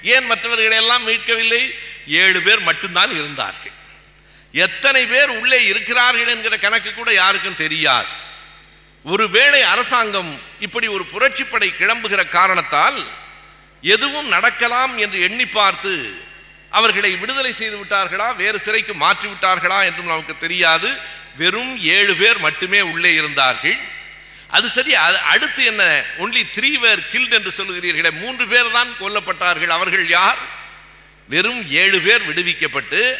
ஏன் மற்றவர்களை எல்லாம் மீட்கவில்லை? ஏழு பேர் மட்டும்தான் இருந்தார்கள். எத்தனை பேர் உள்ளே இருக்கிறார்கள் என்கிற கணக்கு கூட யாருக்கும் தெரியாது. ஒருவேளை அரசாங்கம் இப்படி ஒரு புரட்சிப்படை கிளம்புகிற காரணத்தால் எதுவும் நடக்கலாம் என்று எண்ணி பார்த்து அவர்களை விடுதலை செய்து விட்டார்களா வேறு சிறைக்கு மாற்றி விட்டார்களா என்றும் நமக்கு தெரியாது. வெறும் ஏழு பேர் மட்டுமே உள்ளே இருந்தார்கள். அது சரி அது அடுத்து என்ன? ஒன்லி த்ரீ வேர் கில்ட் என்று சொல்லுகிறீர்களே மூன்று பேர் தான் கொல்லப்பட்டார்கள். அவர்கள் யார்? வெறும் ஏழு பேர் விடுவிக்கப்பட்டு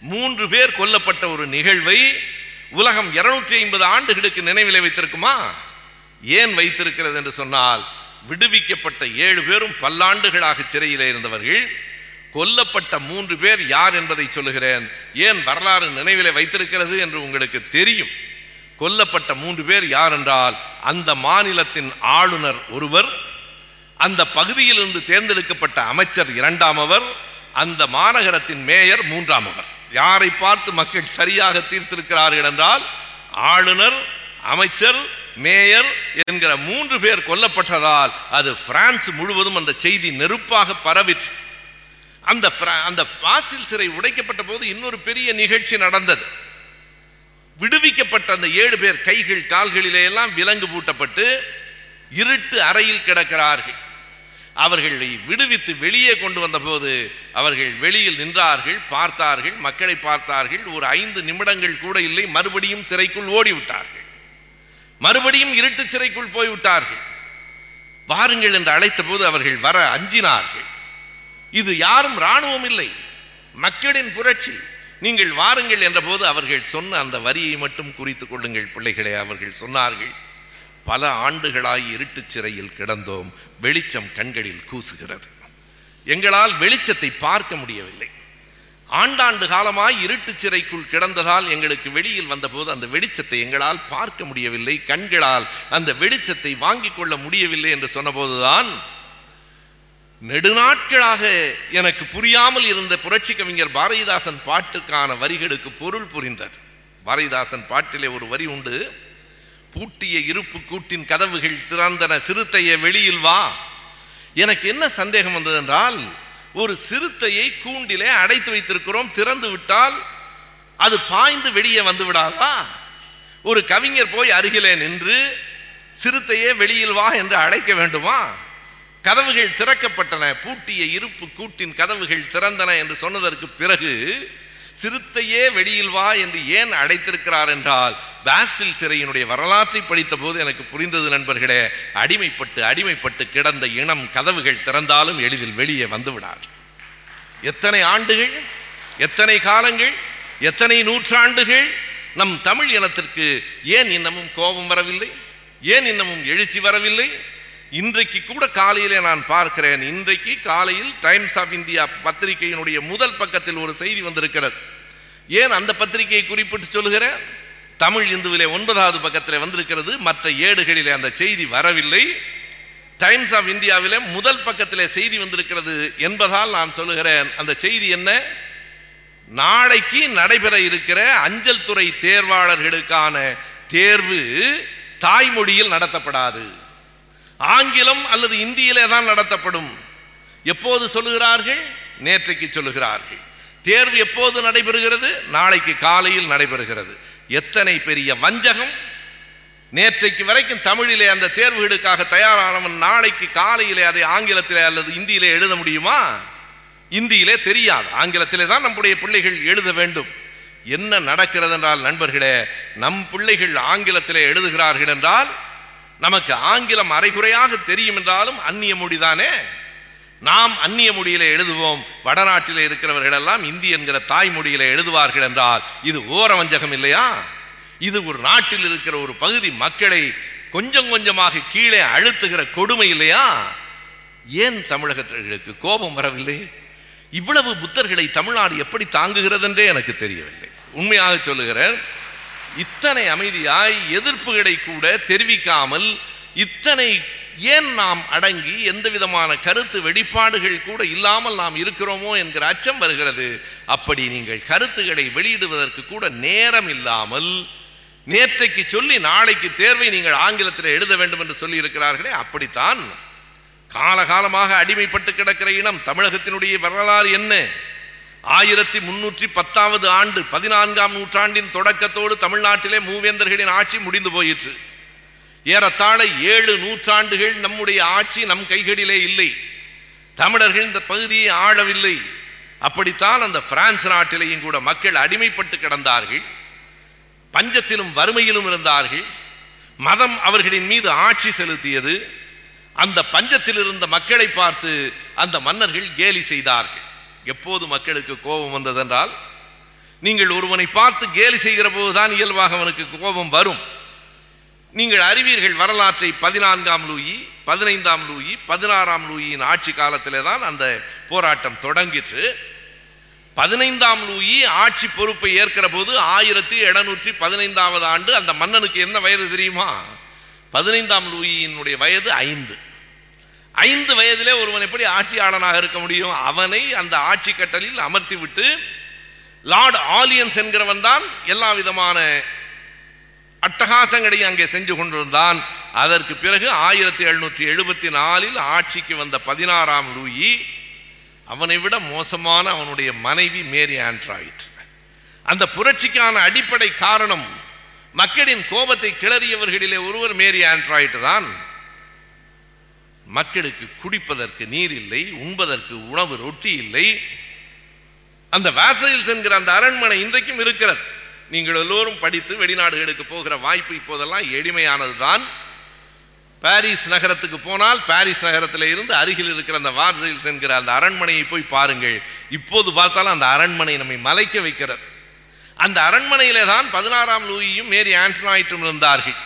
மூன்று பேர் கொல்லப்பட்ட ஒரு நிகழ்வை உலகம் இருநூற்றி ஐம்பது ஆண்டுகளுக்கு நினைவில் வைத்திருக்குமா? ஏன் வைத்திருக்கிறது என்று சொன்னால் விடுவிக்கப்பட்ட ஏழு பேரும் பல்லாண்டுகளாக சிறையில் இருந்தவர்கள். கொல்லப்பட்ட மூன்று பேர் யார் என்பதை சொல்லுகிறேன். ஏன் வரலாறு நினைவில் வைத்திருக்கிறது என்று உங்களுக்கு தெரியும். கொல்லப்பட்ட மூன்று பேர் யார் என்றால் அந்த மாநிலத்தின் ஆளுநர் ஒருவர் அந்த பகுதியிலிருந்து தேர்ந்தெடுக்கப்பட்ட அமைச்சர் இரண்டாமவர் அந்த மாநகரத்தின் மேயர் மூன்றாம் அவர் யாரை பார்த்து மக்கள் சரியாக தீர்த்திருக்கிறார்கள் என்றால் ஆளுநர் அமைச்சர் மேயர் என்கிற மூன்று பேர் கொல்லப்பட்டதால் அது பிரான்ஸ் முழுவதும் அந்த செய்தி நெருப்பாக பரவிற்று. அந்த அந்த பாசில் சிறை உடைக்கப்பட்ட போது இன்னொரு பெரிய நிகழ்ச்சி நடந்தது. விடுவிக்கப்பட்ட அந்த ஏழு பேர் கைகள் கால்களிலே எல்லாம் விலங்கு பூட்டப்பட்டு இருட்டு அறையில் கிடக்கிறார்கள். அவர்களை விடுவித்து வெளியே கொண்டு வந்தபோது அவர்கள் வெளியில் நின்றார்கள் பார்த்தார்கள் மக்களை பார்த்தார்கள் ஒரு ஐந்து நிமிடங்கள் கூட இல்லை மறுபடியும் சிறைக்குள் ஓடிவிட்டார்கள். மறுபடியும் இருட்டு சிறைக்குள் போய்விட்டார்கள். வாருங்கள் என்று அழைத்த போது அவர்கள் வர அஞ்சினார்கள். இது யாரும் ராணுவம் இல்லை மக்களின் புரட்சி. நீங்கள் வாருங்கள் என்றபோது அவர்கள் சொன்ன அந்த வரியை மட்டும் குறித்துக் கொள்ளுங்கள் பிள்ளைகளே அவர்கள் சொன்னார்கள். பல ஆண்டுகளாய் இருட்டு சிறையில் கிடந்தோம். வெளிச்சம் கண்களில் கூசுகிறது. எங்களால் வெளிச்சத்தை பார்க்க முடியவில்லை. ஆண்டாண்டு காலமாய் இருட்டு சிறைக்குள் கிடந்ததால் எங்களுக்கு வெளியில் வந்தபோது அந்த வெளிச்சத்தை எங்களால் பார்க்க முடியவில்லை. கண்களால் அந்த வெளிச்சத்தை வாங்கிக் கொள்ள முடியவில்லை என்று சொன்னபோதுதான் நெடுநாட்களாக எனக்கு புரியாமல் இருந்த புரட்சி கவிஞர் பாரதிதாசன் பாட்டுக்கான வரிகளுக்கு பொருள் புரிந்தது. பாரதிதாசன் பாட்டிலே ஒரு வரி உண்டு. பூட்டிய இருப்பு கூட்டின் கதவுகள் திறந்தன. சிறுத்தைய வெளியில் வா. எனக்கு என்ன சந்தேகம் வந்தது என்றால் ஒரு சிறுத்தையை கூண்டிலே அடைத்து வைத்திருக்கிறோம் திறந்து விட்டால் அது பாய்ந்து வெளியே வந்து விடாதா? ஒரு கவிஞர் போய் அருகிலே நின்று சிறுத்தையே வெளியில் வா என்று அழைக்க வேண்டுமா? கதவுகள் திறக்கப்பட்டன பூட்டிய இருப்பு கூட்டின் கதவுகள் திறந்தன என்று சொன்னதற்கு பிறகு சிறுத்தையே வெளியில் வா என்று ஏன் அடைத்திருக்கிறார் என்றால் பாசில் சிறையினுடைய வரலாற்றை படித்த போது எனக்கு புரிந்தது நண்பர்களே அடிமைப்பட்டு அடிமைப்பட்டு கிடந்த இனம் கதவுகள் திறந்தாலும் எளிதில் வெளியே வந்துவிடாது. எத்தனை ஆண்டுகள் எத்தனை காலங்கள் எத்தனை நூற்றாண்டுகள் நம் தமிழ் இனத்திற்கு ஏன் இன்னமும் கோபம் வரவில்லை? ஏன் இன்னமும் எழுச்சி வரவில்லை? இன்றைக்கு கூட காலையிலே நான் பார்க்கிறேன். இன்றைக்கு காலையில் டைம்ஸ் ஆஃப் இந்தியா பத்திரிகையினுடைய முதல் பக்கத்தில் ஒரு செய்தி வந்திருக்கிறது. ஏன் அந்த பத்திரிகையை குறிப்பிட்டு சொல்லுகிறேன்? தமிழ் இந்துவிலே ஒன்பதாவது பக்கத்தில் வந்திருக்கிறது. மற்ற ஏடுகளிலே அந்த செய்தி வரவில்லை. டைம்ஸ் ஆஃப் இந்தியாவிலே முதல் பக்கத்திலே செய்தி வந்திருக்கிறது என்பதால் நான் சொல்லுகிறேன். அந்த செய்தி என்ன? நாளைக்கு நடைபெற இருக்கிற அஞ்சல் துறை தேர்வாளர்களுக்கான தேர்வு தாய்மொழியில் நடத்தப்படாது. ஆங்கிலம் அல்லது இந்தியிலே தான் நடத்தப்படும். எப்போது சொல்லுகிறார்கள்? நேற்றைக்கு சொல்லுகிறார்கள். தேர்வு எப்போது நடைபெறுகிறது? நாளைக்கு காலையில் நடைபெறுகிறது. எத்தனை பெரிய வஞ்சகம்? நேற்றைக்கு வரைக்கும் தமிழிலே அந்த தேர்வுகளுக்காக தயாரானவன் நாளைக்கு காலையிலே அதை ஆங்கிலத்திலே அல்லது இந்தியிலே எழுத முடியுமா? இந்தியிலே தெரியாது. ஆங்கிலத்திலே தான் நம்முடைய பிள்ளைகள் எழுத வேண்டும். என்ன நடக்கிறது என்றால் நண்பர்களே நம் பிள்ளைகள் ஆங்கிலத்திலே எழுதுகிறார்கள் என்றால் நமக்கு ஆங்கிலம் அரைகுறையாக தெரியும் என்றாலும் அந்நிய மொழிதானே நாம் அந்நிய மொழியில் எழுதுவோம். வடநாட்டில் இருக்கிறவர்கள் எல்லாம் இந்தி என்கிற தாய்மொழியில் எழுதுவார்கள் என்றால் இது ஓர வஞ்சகம் இல்லையா? இது ஒரு நாட்டில் இருக்கிற ஒரு பகுதி மக்களை கொஞ்சம் கொஞ்சமாக கீழே அழுத்துகிற கொடுமை இல்லையா? ஏன் தமிழகத்திற்கு கோபம் வரவில்லை? இவ்வளவு புத்தர்களை தமிழ்நாடு எப்படி தாங்குகிறது என்றே எனக்கு தெரியவில்லை. உண்மையாக சொல்லுகிறேன் இத்தனை அமைதியாய் எதிர்ப்புகளை கூட தெரிவிக்காமல் இத்தனை ஏன் நாம் அடங்கி எந்த விதமான கருத்து வெளிப்பாடுகள் கூட இல்லாமல் நாம் இருக்கிறோமோ என்கிற அச்சம் வருகிறது. அப்படி நீங்கள் கருத்துக்களை வெளியிடுவதற்கு கூட நேரம் இல்லாமல் நேற்றைக்கு சொல்லி நாளைக்கு தேர்வை நீங்கள் ஆங்கிலத்தில் எழுத வேண்டும் என்று சொல்லி இருக்கிறார்களே அப்படித்தான். காலகாலமாக அடிமைப்பட்டு கிடக்கிற இனம் தமிழகத்தினுடைய வரலாறு என்ன? ஆயிரத்தி முன்னூற்றி பத்தாவது ஆண்டு பதினான்காம் நூற்றாண்டின் தொடக்கத்தோடு தமிழ்நாட்டிலே மூவேந்தர்களின் ஆட்சி முடிந்து போயிற்று. ஏறத்தாழ ஏழு நூற்றாண்டுகள் நம்முடைய ஆட்சி நம் கைகளிலே இல்லை. தமிழர்கள் இந்த பகுதியை ஆளவில்லை. அப்படித்தான் அந்த பிரான்ஸ் நாட்டிலேயும் கூட மக்கள் அடிமைப்பட்டு கிடந்தார்கள். பஞ்சத்திலும் வறுமையிலும் இருந்தார்கள். மதம் அவர்களின் மீது ஆட்சி செலுத்தியது. அந்த பஞ்சத்தில் இருந்த மக்களை பார்த்து அந்த மன்னர்கள் கேலி செய்தார்கள். எப்போது மக்களுக்கு கோபம் வந்ததென்றால் நீங்கள் ஒருவனை பார்த்து கேலி செய்கிற போதுதான் இயல்பாக அவனுக்கு கோபம் வரும். நீங்கள் அறிவீர்கள் வரலாற்றை பதினான்காம் லூயி பதினைந்தாம் லூயி பதினாறாம் லூயின் ஆட்சி காலத்திலே தான் அந்த போராட்டம் தொடங்கிற்று. பதினைந்தாம் லூயி ஆட்சி பொறுப்பை ஏற்கிற போது ஆயிரத்தி எழுநூற்றி பதினைந்தாவது ஆண்டு அந்த மன்னனுக்கு என்ன வயது தெரியுமா? பதினைந்தாம் லூயினுடைய வயது ஐந்து. ஐந்து வயதிலே ஒருவன் எப்படி ஆட்சியாளனாக இருக்க முடியும்? அவனை அந்த ஆட்சி கட்டலில் அமர்த்தி விட்டு லார்ட் ஆலியன்ஸ் என்கிறவன் தான் எல்லா விதமான அட்டகாசங்களையும் அங்கே செஞ்சு கொண்டிருந்தான். அதற்கு பிறகு ஆயிரத்தி எழுநூற்றி எழுபத்தி நாலில் ஆட்சிக்கு வந்த பதினாறாம் லூயி அவனை விட மோசமான அவனுடைய மனைவி மேரி ஆண்ட்ராய்ட். அந்த புரட்சிக்கான அடிப்படை காரணம் மக்களின் கோபத்தை கிளறியவர்களிலே ஒருவர் மேரி ஆண்ட்ராய்ட் தான். மக்களுக்கு குடிப்பதற்கு நீர் இல்லை உண்பதற்கு உணவு ரொட்டி இல்லை. அந்த வேசைல்ஸ் சென்கிற அந்த அரண்மனை இன்றைக்கும் இருக்கிறது. நீங்கள் எல்லோரும் படித்து வெளிநாடுகளுக்கு போகிற வாய்ப்பு இப்போதெல்லாம் எளிமையானது தான் பாரிஸ் நகரத்துக்கு போனால் பாரிஸ் நகரத்தில் இருந்து அருகில் இருக்கிற அந்த வார்சையில் சென்கிற அந்த அரண்மனையை போய் பாருங்கள். இப்போது பார்த்தாலும் அந்த அரண்மனை நம்மை மலைக்க வைக்கிறது. அந்த அரண்மனையிலே தான் பதினாறாம் லூயியும் மேரி ஆண்டனாயிட்டும் இருந்தார்கள்.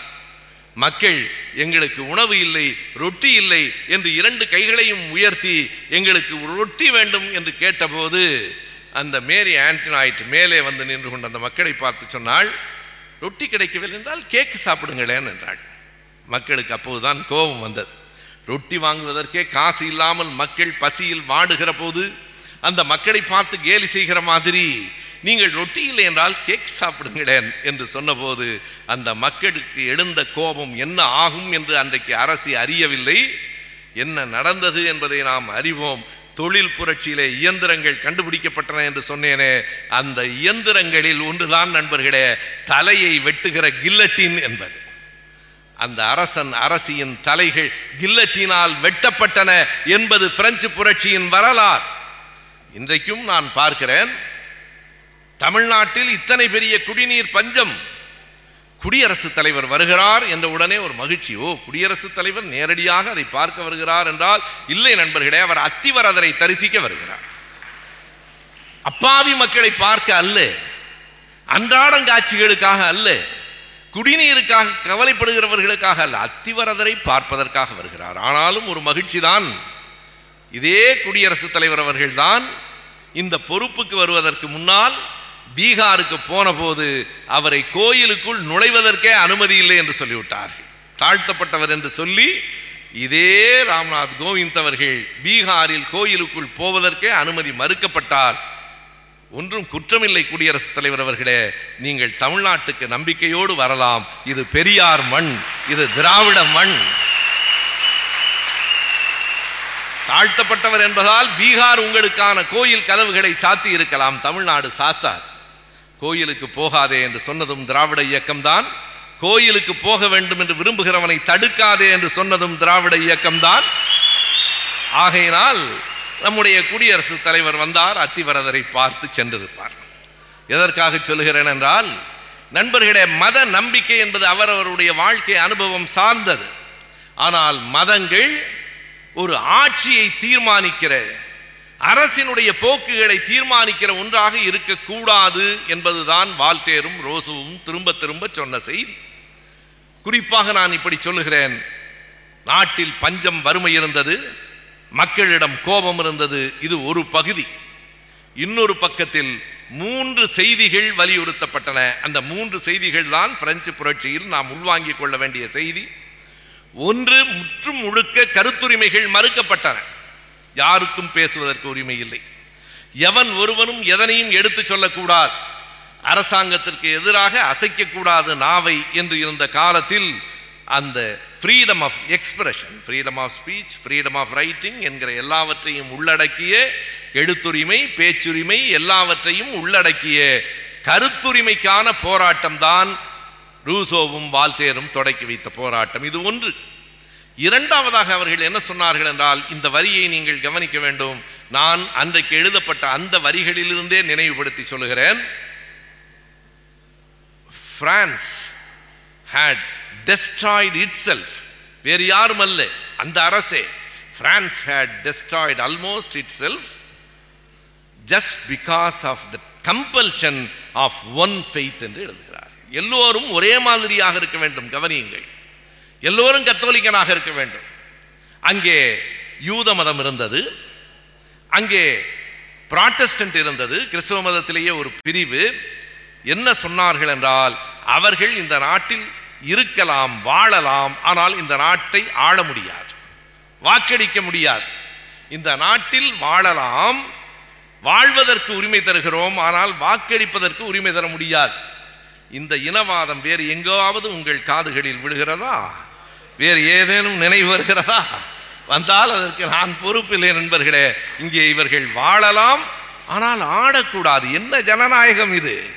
மக்கள் எங்களுக்கு உணவு இல்லை ரொட்டி இல்லை என்று இரண்டு கைகளையும் உயர்த்தி எங்களுக்கு ரொட்டி வேண்டும் என்று கேட்டபோது அந்த மேரி ஆண்டனாய்ட் மேலே வந்து நின்று கொண்ட அந்த மக்களை பார்த்து சொன்னாள் ரொட்டி கிடைக்கவில்லை என்றால் கேக்கு சாப்பிடுங்களேன் என்றாள். மக்களுக்கு அப்போதுதான் கோபம் வந்தது. ரொட்டி வாங்குவதற்கே காசு இல்லாமல் மக்கள் பசியில் வாடுகிற போது அந்த மக்களை பார்த்து கேலி செய்கிற மாதிரி நீங்கள் ரொட்டி இல்லை என்றால் கேக் சாப்பிடுங்களேன் என்று சொன்னபோது அந்த மக்களுக்கு எழுந்த கோபம் என்ன ஆகும் என்று அன்றைக்கு அரசு அறியவில்லை. என்ன நடந்தது என்பதை நாம் அறிவோம். தொழில் புரட்சியிலே இயந்திரங்கள் கண்டுபிடிக்கப்பட்டன என்று சொன்னேனே. அந்த இயந்திரங்களில் ஒன்றுதான் நண்பர்களே தலையை வெட்டுகிற கில்லட்டின் என்பது. அந்த அரசன் அரசியின் தலைகள் கில்லட்டினால் வெட்டப்பட்டன என்பது பிரெஞ்சு புரட்சியின் வரலாறு. இன்றைக்கும் நான் பார்க்கிறேன் தமிழ்நாட்டில் இத்தனை பெரிய குடிநீர் பஞ்சம். குடியரசுத் தலைவர் வருகிறார் என்ற உடனே ஒரு மகிழ்ச்சி. ஓ குடியரசுத் தலைவர் நேரடியாக அதை பார்க்க வருகிறார் என்றால் இல்லை நண்பர்களே அவர் அத்திவரதரை தரிசிக்க வருகிறார். அப்பாவி மக்களை பார்க்க அல்ல. அன்றாடங்காட்சிகளுக்காக அல்ல. குடிநீருக்காக கவலைப்படுகிறவர்களுக்காக அல்ல. அத்திவரதரை பார்ப்பதற்காக வருகிறார். ஆனாலும் ஒரு மகிழ்ச்சி தான். இதே குடியரசுத் தலைவர் அவர்கள்தான் இந்த பொறுப்புக்கு வருவதற்கு முன்னால் பீகாருக்கு போன போது அவரை கோயிலுக்குள் நுழைவதற்கே அனுமதி இல்லை என்று சொல்லிவிட்டார்கள். தாழ்த்தப்பட்டவர் என்று சொல்லி இதே ராம்நாத் கோவிந்த் அவர்கள் பீகாரில் கோயிலுக்குள் போவதற்கே அனுமதி மறுக்கப்பட்டார். ஒன்றும் குற்றமில்லை குடியரசுத் தலைவர் அவர்களே நீங்கள் தமிழ்நாட்டுக்கு நம்பிக்கையோடு வரலாம். இது பெரியார் மண் இது திராவிட மண். தாழ்த்தப்பட்டவர் என்பதால் பீகார் உங்களுக்கான கோயில் கதவுகளை சாத்தி இருக்கலாம் தமிழ்நாடு சாத்தாது. கோயிலுக்கு போகாதே என்று சொன்னதும் திராவிட இயக்கம்தான். கோயிலுக்கு போக வேண்டும் என்று விரும்புகிறவனை தடுக்காதே என்று சொன்னதும் திராவிட இயக்கம்தான். ஆகையினால் நம்முடைய குடியரசுத் தலைவர் வந்தார் அத்திவரதரை பார்த்து சென்றிருப்பார். எதற்காக சொல்லுகிறேன் என்றால் நண்பர்களே மத நம்பிக்கை என்பது அவரவருடைய வாழ்க்கை அனுபவம் சார்ந்தது. ஆனால் மதங்கள் ஒரு ஆட்சியை தீர்மானிக்கிற அரசினுடைய போக்குகளை தீர்மானிக்கிற ஒன்றாக இருக்கக்கூடாது என்பதுதான் வால்டேரும் ரோசுவும் திரும்ப திரும்ப சொன்ன செய்தி. குறிப்பாக நான் இப்படி சொல்லுகிறேன். நாட்டில் பஞ்சம் வறுமை இருந்தது. மக்களிடம் கோபம் இருந்தது. இது ஒரு பகுதி. இன்னொரு பக்கத்தில் மூன்று செய்திகள் வலியுறுத்தப்பட்டன. அந்த மூன்று செய்திகள் தான் பிரெஞ்சு புரட்சியில் நாம் உள்வாங்கிக் கொள்ள வேண்டிய செய்தி. ஒன்று முற்றும் முழுக்க கருத்துரிமைகள் மறுக்கப்பட்டன. யாருக்கும் பேசுவதற்கு உரிமை இல்லை. எவன் ஒருவனும் எதனையும் எடுத்துச் சொல்லக்கூடாது. அரசாங்கத்திற்கு எதிராக அசைக்கக்கூடாது நாவை என்று இருந்த காலத்தில் அந்த freedom of expression freedom of speech freedom of writing என்கிற எல்லாவற்றையும் உள்ளடக்கிய எழுத்துரிமை பேச்சுரிமை எல்லாவற்றையும் உள்ளடக்கிய கருத்துரிமைக்கான போராட்டம் தான் ரூசோவும் வால்டேரும் தொடக்கி வைத்த போராட்டம். இது ஒன்று. இரண்டாவதாக அவர்கள் என்ன சொன்னார்கள் என்றால் இந்த வரியை நீங்கள் கவனிக்க வேண்டும். நான் அன்றைக்கு எழுதப்பட்ட அந்த வரிகளிலிருந்தே நினைவுபடுத்தி சொல்லுகிறேன். பிரான்ஸ் had இட் செல்ஃப் வேறு யாரும் அல்ல அந்த அரசே. France had had almost itself just because of the compulsion of one faith என்று எழுதுகிறார் எல்லோரும் ஒரே மாதிரியாக இருக்க வேண்டும். கவனியுங்கள். எல்லோரும் கத்தோலிக்கனாக இருக்க வேண்டும். அங்கே யூத மதம் இருந்தது. அங்கே ப்ராட்டஸ்டன்ட் இருந்தது. கிறிஸ்தவ மதத்திலேயே ஒரு பிரிவு. என்ன சொன்னார்கள் என்றால் அவர்கள் இந்த நாட்டில் இருக்கலாம் வாழலாம் ஆனால் இந்த நாட்டை ஆள முடியாது. வாக்களிக்க முடியாது. இந்த நாட்டில் வாழலாம் வாழ்வதற்கு உரிமை தருகிறோம் ஆனால் வாக்களிப்பதற்கு உரிமை தர முடியாது. இந்த இனவாதம் வேறு எங்காவது உங்கள் காதுகளில் விழுகிறதா? வேறு ஏதேனும் நினைவு வருகிறதா? வந்தால் அதற்கு நான் பொறுப்பில்லை நண்பர்களே. இங்கே இவர்கள் வாழலாம் ஆனால் ஆடக்கூடாது. என்ன ஜனநாயகம் இது?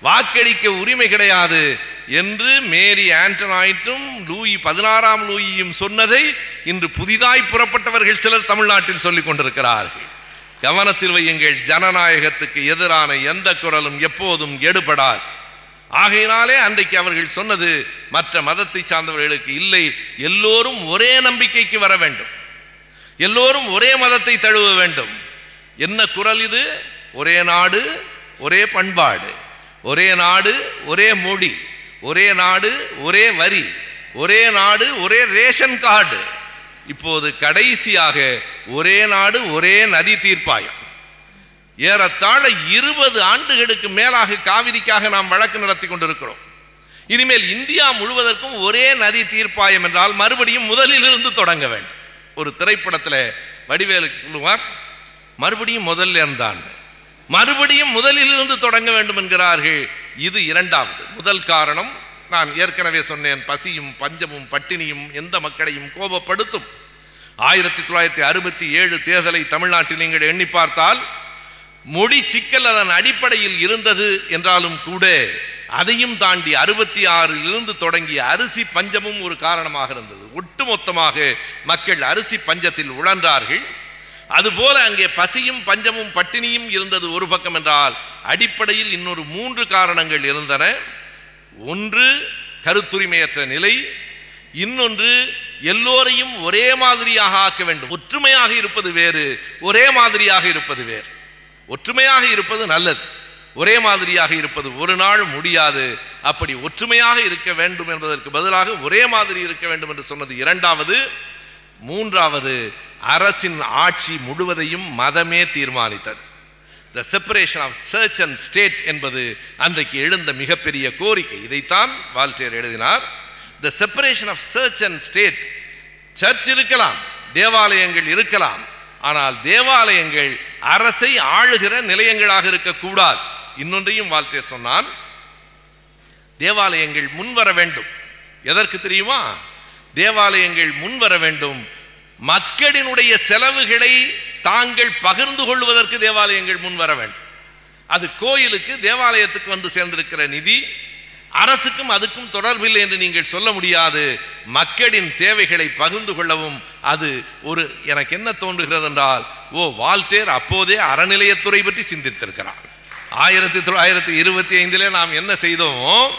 வாக்களிக்க உரிமை கிடையாது என்று மேரி ஆண்டனாய்ட்டும் லூயி பதினாறாம் லூயியும் சொன்னதை இன்று புதிதாய் புறப்பட்டவர்கள் சிலர் தமிழ்நாட்டில் சொல்லிக் கொண்டிருக்கிறார்கள். கவனத்தில் வையுங்கள் ஜனநாயகத்துக்கு எதிரான எந்த குரலும் எப்போதும் எடுபடாது. ஆகையினாலே அன்றைக்கு அவர்கள் சொன்னது மற்ற மதத்தை சார்ந்தவர்களுக்கு இல்லை. எல்லோரும் ஒரே நம்பிக்கைக்கு வர வேண்டும். எல்லோரும் ஒரே மதத்தை தழுவ வேண்டும். என்ன குரல் இது? ஒரே நாடு ஒரே பண்பாடு. ஒரே நாடு ஒரே மொழி. ஒரே நாடு ஒரே வரி. ஒரே நாடு ஒரே ரேஷன் கார்டு. இப்போது கடைசியாக ஒரே நாடு ஒரே நதி தீர்ப்பாயம். ஏறத்தாழ இருபது ஆண்டுகளுக்கு மேலாக காவிரிக்காக நாம் வழக்கு நடத்தி கொண்டிருக்கிறோம். இனிமேல் இந்தியா முழுவதற்கும் ஒரே நதி தீர்ப்பாயம் என்றால் மறுபடியும் முதலிலிருந்து தொடங்க வேண்டும். ஒரு திரைப்படத்தில் வடிவேலு சொல்லுவார் மறுபடியும் முதல்ல இருந்தான். மறுபடியும் முதலிலிருந்து தொடங்க வேண்டும் என்கிறார்கள். இது இரண்டாவது. முதல் காரணம் நான் ஏற்கனவே சொன்னேன் பசியும் பஞ்சமும் பட்டினியும் எந்த மக்களையும் கோபப்படுத்தும். ஆயிரத்தி தொள்ளாயிரத்தி அறுபத்தி ஏழு தேர்தலை தமிழ்நாட்டில் நீங்கள் எண்ணி பார்த்தால் மொழி சிக்கல் அதன் அடிப்படையில் இருந்தது என்றாலும் கூட அதையும் தாண்டி அறுபத்தி ஆறில் இருந்து தொடங்கிய அரிசி பஞ்சமும் ஒரு காரணமாக இருந்தது. ஒட்டுமொத்தமாக மக்கள் அரிசி பஞ்சத்தில் உழன்றார்கள். அதுபோல அங்கே பசியும் பஞ்சமும் பட்டினியும் இருந்தது ஒரு பக்கம் என்றால் அடிப்படையில் இன்னொரு மூன்று காரணங்கள் இருந்தன. ஒன்று கருத்துரிமையற்ற நிலை. இன்னொன்று எல்லோரையும் ஒரே மாதிரியாக ஆக்க வேண்டும். ஒற்றுமையாக இருப்பது வேறு ஒரே மாதிரியாக இருப்பது வேறு. ஒற்றுமையாக இருப்பது நல்லது. ஒரே மாதிரியாக இருப்பது ஒரு நாள் முடியாது. அப்படி ஒற்றுமையாக இருக்க வேண்டும் என்பதற்கு பதிலாக ஒரே மாதிரி இருக்க வேண்டும் என்று சொன்னது இரண்டாவது. மூன்றாவது அரசின் ஆட்சி முழுவதையும் மதமே தீர்மானித்தது. The separation of church and state என்பது அன்றைக்கு எழுந்த மிகப்பெரிய கோரிக்கை. இதைத்தான் வால்டேர் எழுதினார். The separation of church and state church இருக்கலாம் தேவாலயங்கள் இருக்கலாம் ஆனால் தேவாலயங்கள் அரசை ஆளுகிற நிலையங்களாக இருக்கக்கூடாது. இன்னொன்றையும் வால்டேர் சொன்னான் தேவாலயங்கள் முன்வர வேண்டும். எதற்கு தெரியுமா? தேவாலயங்கள் முன்வர வேண்டும். மக்களினுடைய செலவுகளை தாங்கள் பகிர்ந்து கொள்வதற்கு தேவாலயங்கள் முன்வர வேண்டும். அது கோயிலுக்கு தேவாலயத்துக்கு வந்து சேர்ந்திருக்கிற நிதி அரசுக்கும் அதுக்கும் தொடர்பில்லை என்று நீங்கள் சொல்ல முடியாது. மக்களின் தேவைகளை பகிர்ந்து கொள்ளவும் அது ஒரு எனக்கு என்ன தோன்றுகிறது என்றால் ஓ வால்டேர் அப்போதே அறநிலையத்துறை பற்றி சிந்தித்திருக்கிறார். ஆயிரத்தி தொள்ளாயிரத்தி இருபத்தி ஐந்திலே நாம் என்ன செய்தோமோ?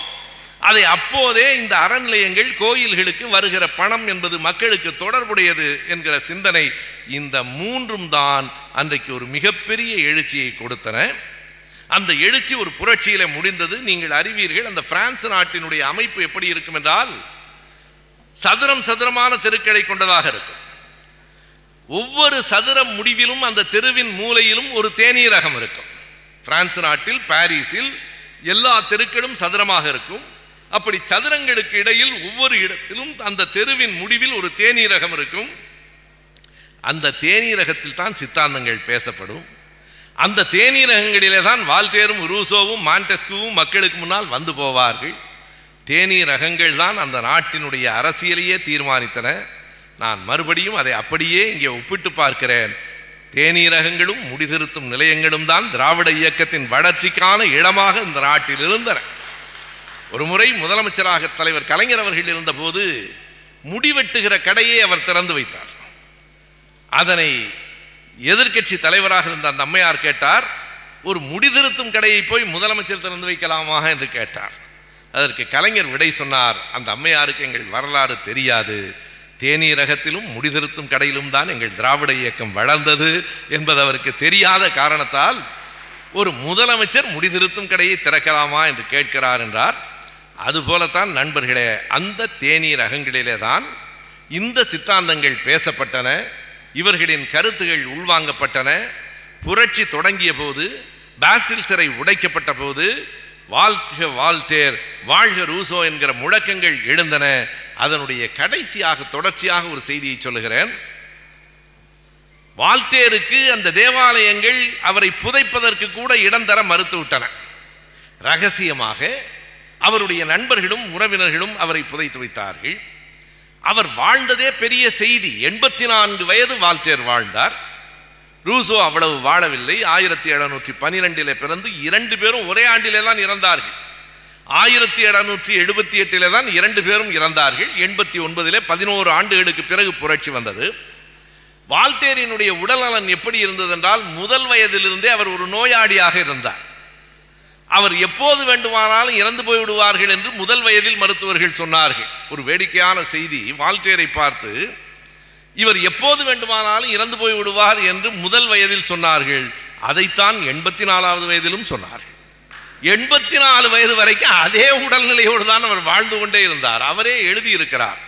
அதை அப்போதே இந்த அறநிலையங்கள் கோயில்களுக்கு வருகிற பணம் என்பது மக்களுக்கு தொடர்புடையது என்கிற சிந்தனை இந்த மூன்றும் தான் அன்றைக்கு ஒரு மிகப்பெரிய எழுச்சியை கொடுத்தன. அந்த எழுச்சி ஒரு புரட்சியில முடிந்தது. நீங்கள் அறிவீர்கள் அந்த பிரான்ஸ் நாட்டினுடைய அமைப்பு எப்படி இருக்கும் என்றால் சதுரம் சதுரமான தெருக்களை கொண்டதாக இருக்கும். ஒவ்வொரு சதுரம் முடிவிலும் அந்த தெருவின் மூலையிலும் ஒரு தேனீரகம் இருக்கும். பிரான்ஸ் நாட்டில் பாரிஸில் எல்லா தெருக்களும் சதுரமாக இருக்கும். அப்படி சதுரங்களுக்கு இடையில் ஒவ்வொரு இடத்திலும் அந்த தெருவின் முடிவில் ஒரு தேனீரகம் இருக்கும். அந்த தேனீரகத்தில் தான் சித்தாந்தங்கள் பேசப்படும். அந்த தேனீரகங்களிலே தான் வால்தேரும் ரூசோவும் மாண்டெஸ்குவும் மக்களுக்கு முன்னால் வந்து போவார்கள். தேனீரகங்கள் தான் அந்த நாட்டினுடைய அரசியலையே தீர்மானித்தன. நான் மறுபடியும் அதை அப்படியே இங்கே ஒப்பிட்டு பார்க்கிறேன். தேனீரகங்களும் முடிதிருத்தும் நிலையங்களும் தான் திராவிட இயக்கத்தின் வளர்ச்சிக்கான இடமாக இந்த நாட்டில் இருந்தன. ஒரு முறை முதலமைச்சராக தலைவர் கலைஞர் அவர்கள் இருந்தபோது முடிவெட்டுகிற கடையை அவர் திறந்து வைத்தார். அதனை எதிர்க்கட்சி தலைவராக இருந்த அந்த அம்மையார் கேட்டார் ஒரு முடிதிருத்தும் கடையை போய் முதலமைச்சர் திறந்து வைக்கலாமா? என்று கேட்டார். அதற்கு கலைஞர் விடை சொன்னார் அந்த அம்மையாருக்கு எங்கள் வரலாறு தெரியாது. தேநீரகத்திலும் முடிதிருத்தும் கடையிலும் தான் எங்கள் திராவிட இயக்கம் வளர்ந்தது என்பது அவருக்கு தெரியாத காரணத்தால் ஒரு முதலமைச்சர் முடிதிருத்தும் கடையை திறக்கலாமா? என்று கேட்கிறார் என்றார். அதுபோலத்தான் நண்பர்களே அந்த தேநீர் அகங்களிலே தான் இந்த சித்தாந்தங்கள் பேசப்பட்டன. இவர்களின் கருத்துகள் உள்வாங்கப்பட்டன. புரட்சி தொடங்கிய போது பாசில் சிறை உடைக்கப்பட்ட போது வாழ்க வாழ்த்தேர் வாழ்க ரூசோ என்கிற முழக்கங்கள் எழுந்தன. அதனுடைய கடைசியாக தொடர்ச்சியாக ஒரு செய்தியை சொல்லுகிறேன். வாழ்த்தேருக்கு அந்த தேவாலயங்கள் அவரை புதைப்பதற்கு கூட இடம் தர மறுத்துவிட்டன. ரகசியமாக அவருடைய நண்பர்களும் உறவினர்களும் அவரை புதைத்து வைத்தார்கள். அவர் வாழ்ந்ததே பெரிய செய்தி. எண்பத்தி நான்கு வயது வால்டேர் வாழ்ந்தார். ரூசோ அவ்வளவு வாழவில்லை. ஆயிரத்தி எழுநூற்றி பனிரெண்டிலே பிறந்து இரண்டு பேரும் ஒரே ஆண்டிலே தான் இறந்தார்கள். ஆயிரத்தி எழுநூற்றி எழுபத்தி எட்டிலே தான் இரண்டு பேரும் இறந்தார்கள். எண்பத்தி ஒன்பதிலே பதினோரு ஆண்டுகளுக்கு பிறகு புரட்சி வந்தது. வால்டேரினுடைய உடல்நலன் எப்படி இருந்ததென்றால் முதல் வயதிலிருந்தே அவர் ஒரு நோயாளியாக இருந்தார். அவர் எப்போது வேண்டுமானாலும் இறந்து போய்விடுவார்கள் என்று முதல் வயதில் மருத்துவர்கள் சொன்னார்கள். ஒரு வேடிக்கையான செய்தி வால்டேரை பார்த்து இவர் எப்போது வேண்டுமானாலும் இறந்து போய் விடுவார் என்று முதல் வயதில் சொன்னார்கள். அதைத்தான் எண்பத்தி நாலாவது வயதிலும் சொன்னார்கள். எண்பத்தி நாலு வயது வரைக்கும் அதே உடல்நிலையோடு தான் அவர் வாழ்ந்து கொண்டே இருந்தார். அவரே எழுதியிருக்கிறார்.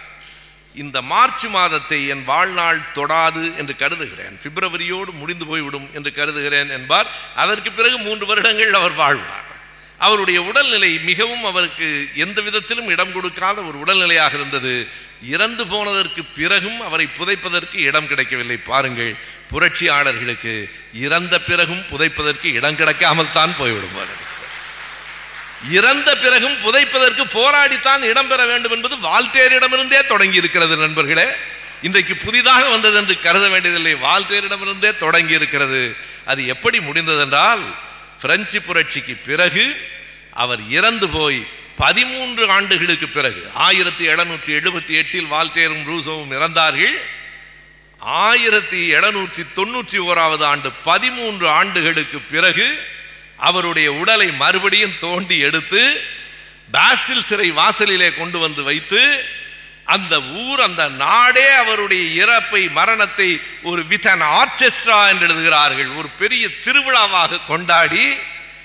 இந்த மார்ச் மாதத்தை என் வாழ்நாள் தொடாது என்று கருதுகிறேன். பிப்ரவரியோடு முடிந்து போய்விடும் என்று கருதுகிறேன் என்பார். அதற்கு பிறகு மூன்று வருடங்கள் அவர் வாழ்வார். அவருடைய உடல்நிலை மிகவும் அவருக்கு எந்த விதத்திலும் இடம் கொடுக்காத ஒரு உடல்நிலையாக இருந்தது. இறந்து போனதற்கு பிறகும் அவரை புதைப்பதற்கு இடம் கிடைக்கவில்லை. பாருங்கள் புரட்சியாளர்களுக்கு இறந்த பிறகும் புதைப்பதற்கு இடம் கிடைக்காமல் தான் போய்விடுவார் இறந்த பிறகும் புதைப்பதற்கு போராடித்தான் இடம்பெற வேண்டும் என்பது வால்டேரிடமிருந்தே தொடங்கி இருக்கிறது நண்பர்களே. இன்றைக்கு புதிதாக வந்தது என்று கருத வேண்டியதில்லை. வால்டேரிடமிருந்தே தொடங்கி இருக்கிறது அது எப்படி முடிந்ததென்றால் பிரெஞ்சு புரட்சிக்கு பிறகு அவர் இறந்து போய் பதிமூன்று ஆண்டுகளுக்கு பிறகு ஆயிரத்தி எழுநூற்றி எழுபத்தி எட்டில் வால்டேரும் ரூசோவும் இறந்தார்கள். ஆயிரத்தி எழுநூற்றி தொண்ணூற்றி ஓராவது ஆண்டு பதிமூன்று ஆண்டுகளுக்கு பிறகு அவருடைய உடலை மறுபடியும் தோண்டி எடுத்து பாஸ்டில் சிறை வாசலிலே கொண்டு வந்து வைத்து அந்த ஊர் அந்த நாடே அவருடைய இறப்பை மரணத்தை ஒரு வித் அன் ஆர்கெஸ்ட்ரா என்று எழுதுகிறார்கள். ஒரு பெரிய திருவிழாவாக கொண்டாடி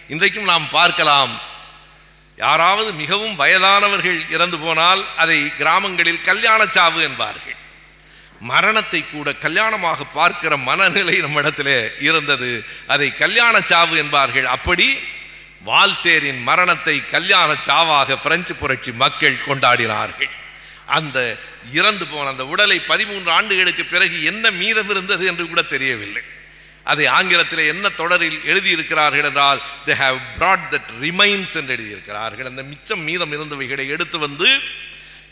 இன்றைக்கும் நாம் பார்க்கலாம். யாராவது மிகவும் வயதானவர்கள் இறந்து போனால் அதை கிராமங்களில் கல்யாண சாவு என்பார்கள். மரணத்தை கூட கல்யாணமாக பார்க்கிற மனநிலை நம்மிடத்திலே இருந்தது. அதை கல்யாண சாவு என்பார்கள். அப்படி வால்தேரின் மரணத்தை கல்யாண சாவாக பிரெஞ்சு புரட்சி மக்கள் கொண்டாடினார்கள். அந்த இறந்து போன அந்த உடலை பதிமூன்று ஆண்டுகளுக்கு பிறகு என்ன மீதம் இருந்தது என்று கூட தெரியவில்லை. அதை ஆங்கிலத்தில் என்ன தொடரில் எழுதியிருக்கிறார்கள் என்றால் they have brought that remains என்று எழுதியிருக்கிறார்கள். அந்த மிச்சம் மீதம் இருந்தவைகளை எடுத்து வந்து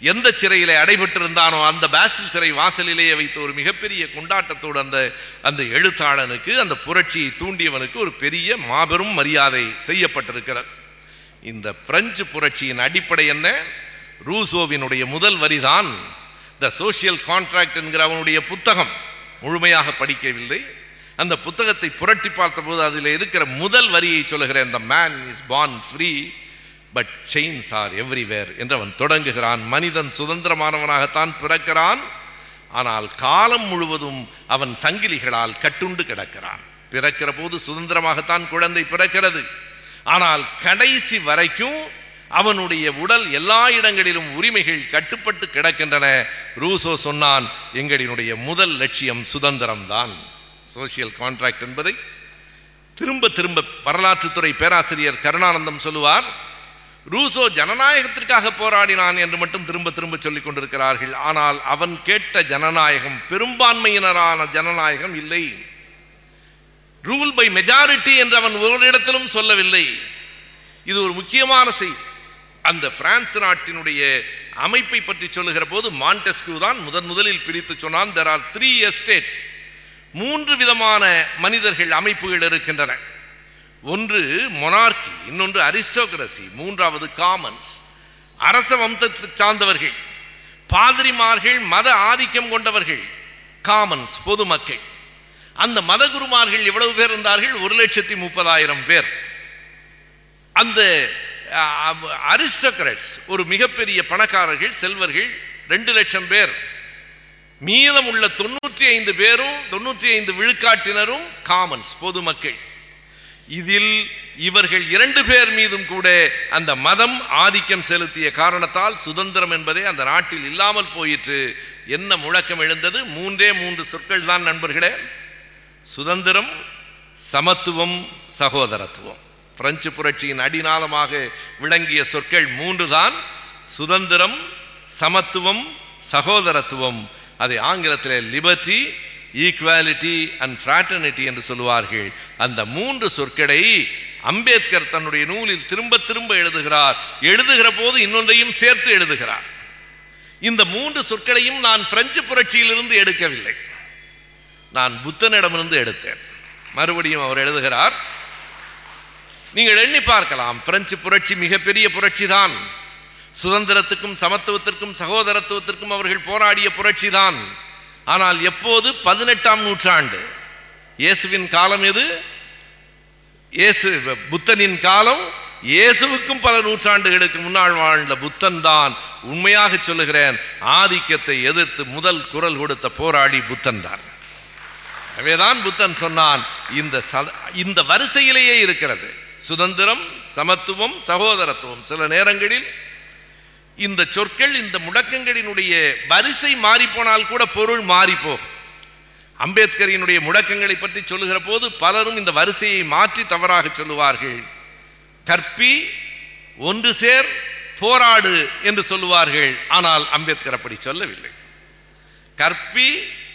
எந்த சிறையிலே அடைபட்டிருந்தானோ அந்த பாசில் சிறை வாசலிலேயே வைத்த ஒரு மிகப்பெரிய கொண்டாட்டத்தோடு அந்த அந்த எழுத்தாளனுக்கு அந்த புரட்சியை தூண்டியவனுக்கு ஒரு பெரிய மாபெரும் மரியாதை செய்யப்பட்டிருக்கிறது. இந்த பிரெஞ்சு புரட்சியின் அடிப்படை என்ன? ரூசோவினுடைய முதல் வரிதான் த சோஷியல் கான்ட்ராக்ட் என்கிற அவனுடைய புத்தகம். முழுமையாக படிக்கவில்லை. அந்த புத்தகத்தை புரட்டி பார்த்தபோது அதில் இருக்கிற முதல் வரியை சொல்லுகிற இந்த man is born free but chains are everywhere என்று அவன் தொடங்குகிறான். மனிதன் சுதந்திரமானவனாகத்தான் பிறக்கிறான். ஆனால் காலம் முழுவதும் அவன் சங்கிலிகளால் கட்டுண்டு கிடக்கிறான். பிறக்கிற போது சுதந்திரமாகத்தான் குழந்தை பிறக்கிறது. ஆனால் கடைசி வரைக்கும் அவனுடைய உடல் எல்லா இடங்களிலும் உரிமைகள் கட்டுப்பட்டு கிடக்கின்றன. ரூசோ சொன்னான் எங்களினுடைய முதல் லட்சியம் சுதந்திரம்தான். சோசியல் கான்ட்ராக்ட் என்பதை திரும்ப திரும்ப வரலாற்றுத்துறை பேராசிரியர் கருணானந்தம் சொல்லுவார். ரூசோ ஜனநாயகத்திற்காக போராடினான் என்று மட்டும் திரும்ப திரும்ப சொல்லிக் கொண்டிருக்கிறார்கள். ஆனால் அவன் கேட்ட ஜனநாயகம் பெரும்பான்மையினரான ஜனநாயகம் இல்லை. ரூல் பை மெஜாரிட்டி என்று அவன் ஒரு இடத்திலும் சொல்லவில்லை. இது ஒரு முக்கியமான செய்தி. அந்த பிரான்ஸ் நாட்டினுடைய அமைப்பை பற்றி சொல்லுகிற போது மாண்டெஸ்கு தான் முதன் முதலில் பிரித்து சொன்னான் தெர் ஆர் த்ரீ எஸ்டேட்ஸ் மூன்று விதமான மனிதர்கள் அமைப்புகள் இருக்கின்றன. ஒன்று மொனார்கி இன்னொன்று அரிஸ்டோகிரசி மூன்றாவது காமன்ஸ். அரச வம்சத்தை சார்ந்தவர்கள் பாதிரிமார்கள் மத ஆதிக்கம் கொண்டவர்கள் காமன்ஸ் பொதுமக்கள். அந்த மதகுருமார்கள் எவ்வளவு பேர் இருந்தார்கள்? ஒரு லட்சத்தி முப்பதாயிரம் பேர். அந்த அரிஸ்டோக்ரட்ஸ் ஒரு மிகப்பெரிய பணக்காரர்கள் செல்வர்கள் ரெண்டு லட்சம் பேர். மீதம் உள்ள தொண்ணூற்றி ஐந்து பேரும் தொண்ணூற்றி ஐந்து விழுக்காட்டினரும் காமன்ஸ் பொதுமக்கள். இதில் இவர்கள் இரண்டு பேர் மீதும் கூட அந்த மதம் ஆதிக்கம் செலுத்திய காரணத்தால் சுதந்திரம் என்பதே அந்த நாட்டில் இல்லாமல் போயிற்று. என்ன முழக்கம் எழுந்தது? மூன்றே மூன்று சொற்கள் தான் நண்பர்களே. சுதந்திரம் சமத்துவம் சகோதரத்துவம். பிரெஞ்சு புரட்சியின் அடிநாதமாக விளங்கிய சொற்கள் மூன்று தான். சுதந்திரம் சமத்துவம் சகோதரத்துவம். அதை ஆங்கிலத்தில் லிபர்ட்டி ஈக்குவாலிட்டி அண்ட் ஃப்ராட்டர்னிட்டி என்று சொல்லுவார்கள். அந்த மூன்று சொற்களை அம்பேத்கர் தன்னுடைய நூலில் திரும்ப திரும்ப எழுதுகிறார். எழுதுகிற போது இன்னொன்றையும் சேர்த்து எழுதுகிறார். இந்த மூன்று சொற்களையும் நான் பிரெஞ்சு புரட்சியிலிருந்து எடுக்கவில்லை. நான் புத்தனிடமிருந்து எடுத்தேன். மறுபடியும் அவர் எழுதுகிறார். நீங்கள் எண்ணி பார்க்கலாம். பிரெஞ்சு புரட்சி மிகப்பெரிய புரட்சி தான் சுதந்திரத்துக்கும் சமத்துவத்திற்கும் சகோதரத்துவத்திற்கும் அவர்கள் போராடிய புரட்சி தான் ஆனால் எப்போது? பதினெட்டாம் நூற்றாண்டு. இயேசுவின் காலம் எது? இயேசு புத்தனின் காலம். இயேசுவுக்கும் பல நூற்றாண்டுகளுக்கு முன்னால் வாழ்ந்த புத்தன் தான். உண்மையாக சொல்லுகிறேன் ஆதிக்கத்தை எதிர்த்து முதல் குரல் கொடுத்த போராடி புத்தன் தான். எனவேதான் புத்தன் சொன்னான் இந்த சத இந்த வரிசையிலேயே இருக்கிறது. சுதந்திரம் சமத்துவம் சகோதரத்துவம். சில நேரங்களில் இந்த சொற்கள் இந்த முடக்கங்களினுடைய வரிசை மாறிப்போனால் கூட பொருள் மாறிப்போகும் அம்பேத்கரினுடைய முடக்கங்களை பற்றி சொல்லுகிற போது பலரும் இந்த வரிசையை மாற்றி தவறாக சொல்லுவார்கள். கற்பி ஒன்று சேர் போராடு என்று சொல்லுவார்கள். ஆனால் அம்பேத்கர் அப்படி சொல்லவில்லை. கற்பி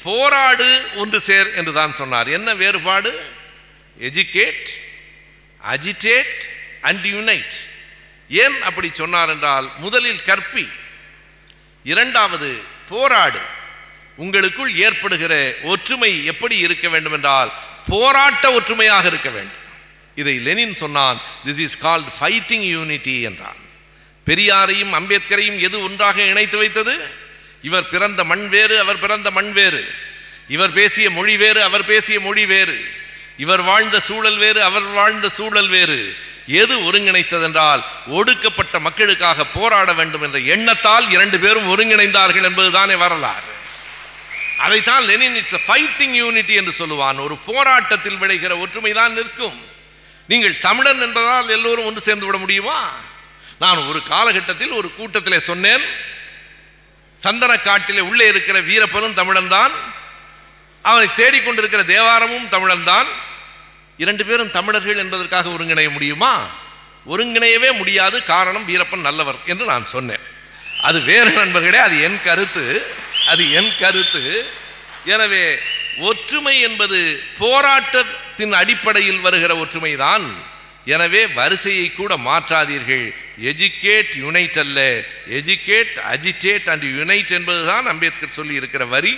போராடு ஒன்று சேர் என்று தான் சொன்னார். என்ன வேறுபாடு? எஜுகேட் அஜிடேட் அண்ட் யுனைட் ஏன் அப்படி சொன்னார் என்றால் முதலில் கற்பி இரண்டாவது போராடு. உங்களுக்குள் ஏற்படுகிற ஒற்றுமை எப்படி இருக்க வேண்டும் என்றால் போராட்ட ஒற்றுமையாக இருக்க வேண்டும். இதை லெனின் சொன்னான் this is called fighting unity என்றான். பெரியாரையும் அம்பேத்கரையும் எது ஒன்றாக இணைத்து வைத்தது? இவர் பிறந்த மண் வேறு அவர் பிறந்த மண் வேறு. இவர் பேசிய மொழி வேறு அவர் பேசிய மொழி வேறு. இவர் வாழ்ந்த சூழல் வேறு அவர் வாழ்ந்த சூழல் வேறு. எது ஒருங்கிணைத்ததென்றால் ஒடுக்கப்பட்ட மக்களுக்காக போராட வேண்டும் என்ற எண்ணத்தால் இரண்டு பேரும் ஒருங்கிணைந்தார்கள் என்பதுதானே வரலாறு. அதைத்தான் லெனின் இட்ஸ் ஃபைட்டிங் யூனிட்டி என்று சொல்லுவான். ஒரு போராட்டத்தில் விளைகிற ஒற்றுமை தான் நிற்கும். நீங்கள் தமிழன் என்பதால் எல்லோரும் ஒன்று சேர்ந்து விட முடியுமா? நான் ஒரு காலகட்டத்தில் ஒரு கூட்டத்திலே சொன்னேன் சந்தன காட்டிலே உள்ளே இருக்கிற வீரப்பனும் தமிழன் தான் அவனை தேடிக்கொண்டிருக்கிற தேவாரமும் தமிழன் தான் இரண்டு பேரும் தமிழர்கள் என்பதற்காக ஒருங்கிணைய முடியுமா? ஒருங்கிணையவே முடியாது. காரணம் வீரப்பன் நல்லவர் என்று நான் சொன்னேன். அது வேறு நண்பர்களே அது என் கருத்து. அது என் கருத்து. எனவே ஒற்றுமை என்பது போராட்டத்தின் அடிப்படையில் வருகிற ஒற்றுமைதான். எனவே வரிசையை கூட மாற்றாதீர்கள். எஜுகேட் யுனைட் அல்ல. எஜுகேட் அஜிடேட் அண்ட் யுனைட் என்பதுதான் அம்பேத்கர் சொல்லி இருக்கிற வரி.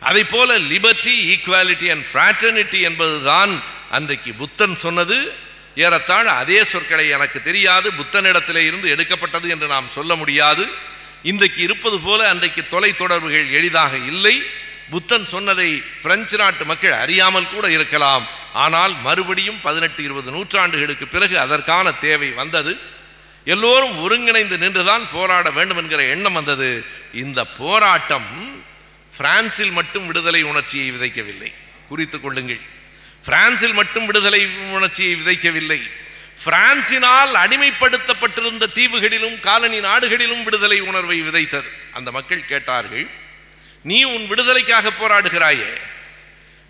அதை போல லிபர்ட்டி ஈக்குவாலிட்டி அண்ட் ஃப்ராட்டர்னிட்டி என்பதுதான் அன்றைக்கு புத்தன் சொன்னது. ஏறத்தாழ அதே சொற்களை எனக்கு தெரியாது. புத்தனிடத்திலே இருந்து எடுக்கப்பட்டது என்று நாம் சொல்ல முடியாது. இன்றைக்கு இருப்பது போல அன்றைக்கு தொலை தொடர்புகள் எளிதாக இல்லை. புத்தன் சொன்னதை பிரெஞ்சு நாட்டு மக்கள் அறியாமல் கூட இருக்கலாம். ஆனால் மறுபடியும் பதினெட்டு இருபது நூற்றாண்டுகளுக்கு பிறகு அதற்கான தேவை வந்தது. எல்லோரும் ஒருங்கிணைந்து நின்றுதான் போராட வேண்டும் என்கிற எண்ணம் வந்தது. இந்த போராட்டம் பிரான்சில் மட்டும் விடுதலை உணர்ச்சியை விதைக்கவில்லை. குறித்துக் கொள்ளுங்கள். பிரான்சில் மட்டும் விடுதலை உணர்ச்சியை விதைக்கவில்லை. பிரான்சினால் அடிமைப்படுத்தப்பட்டிருந்த தீவுகளிலும் காலனி நாடுகளிலும் விடுதலை உணர்வை விதைத்தது. அந்த மக்கள் கேட்டார்கள் நீ உன் விடுதலைக்காக போராடுகிறாயே.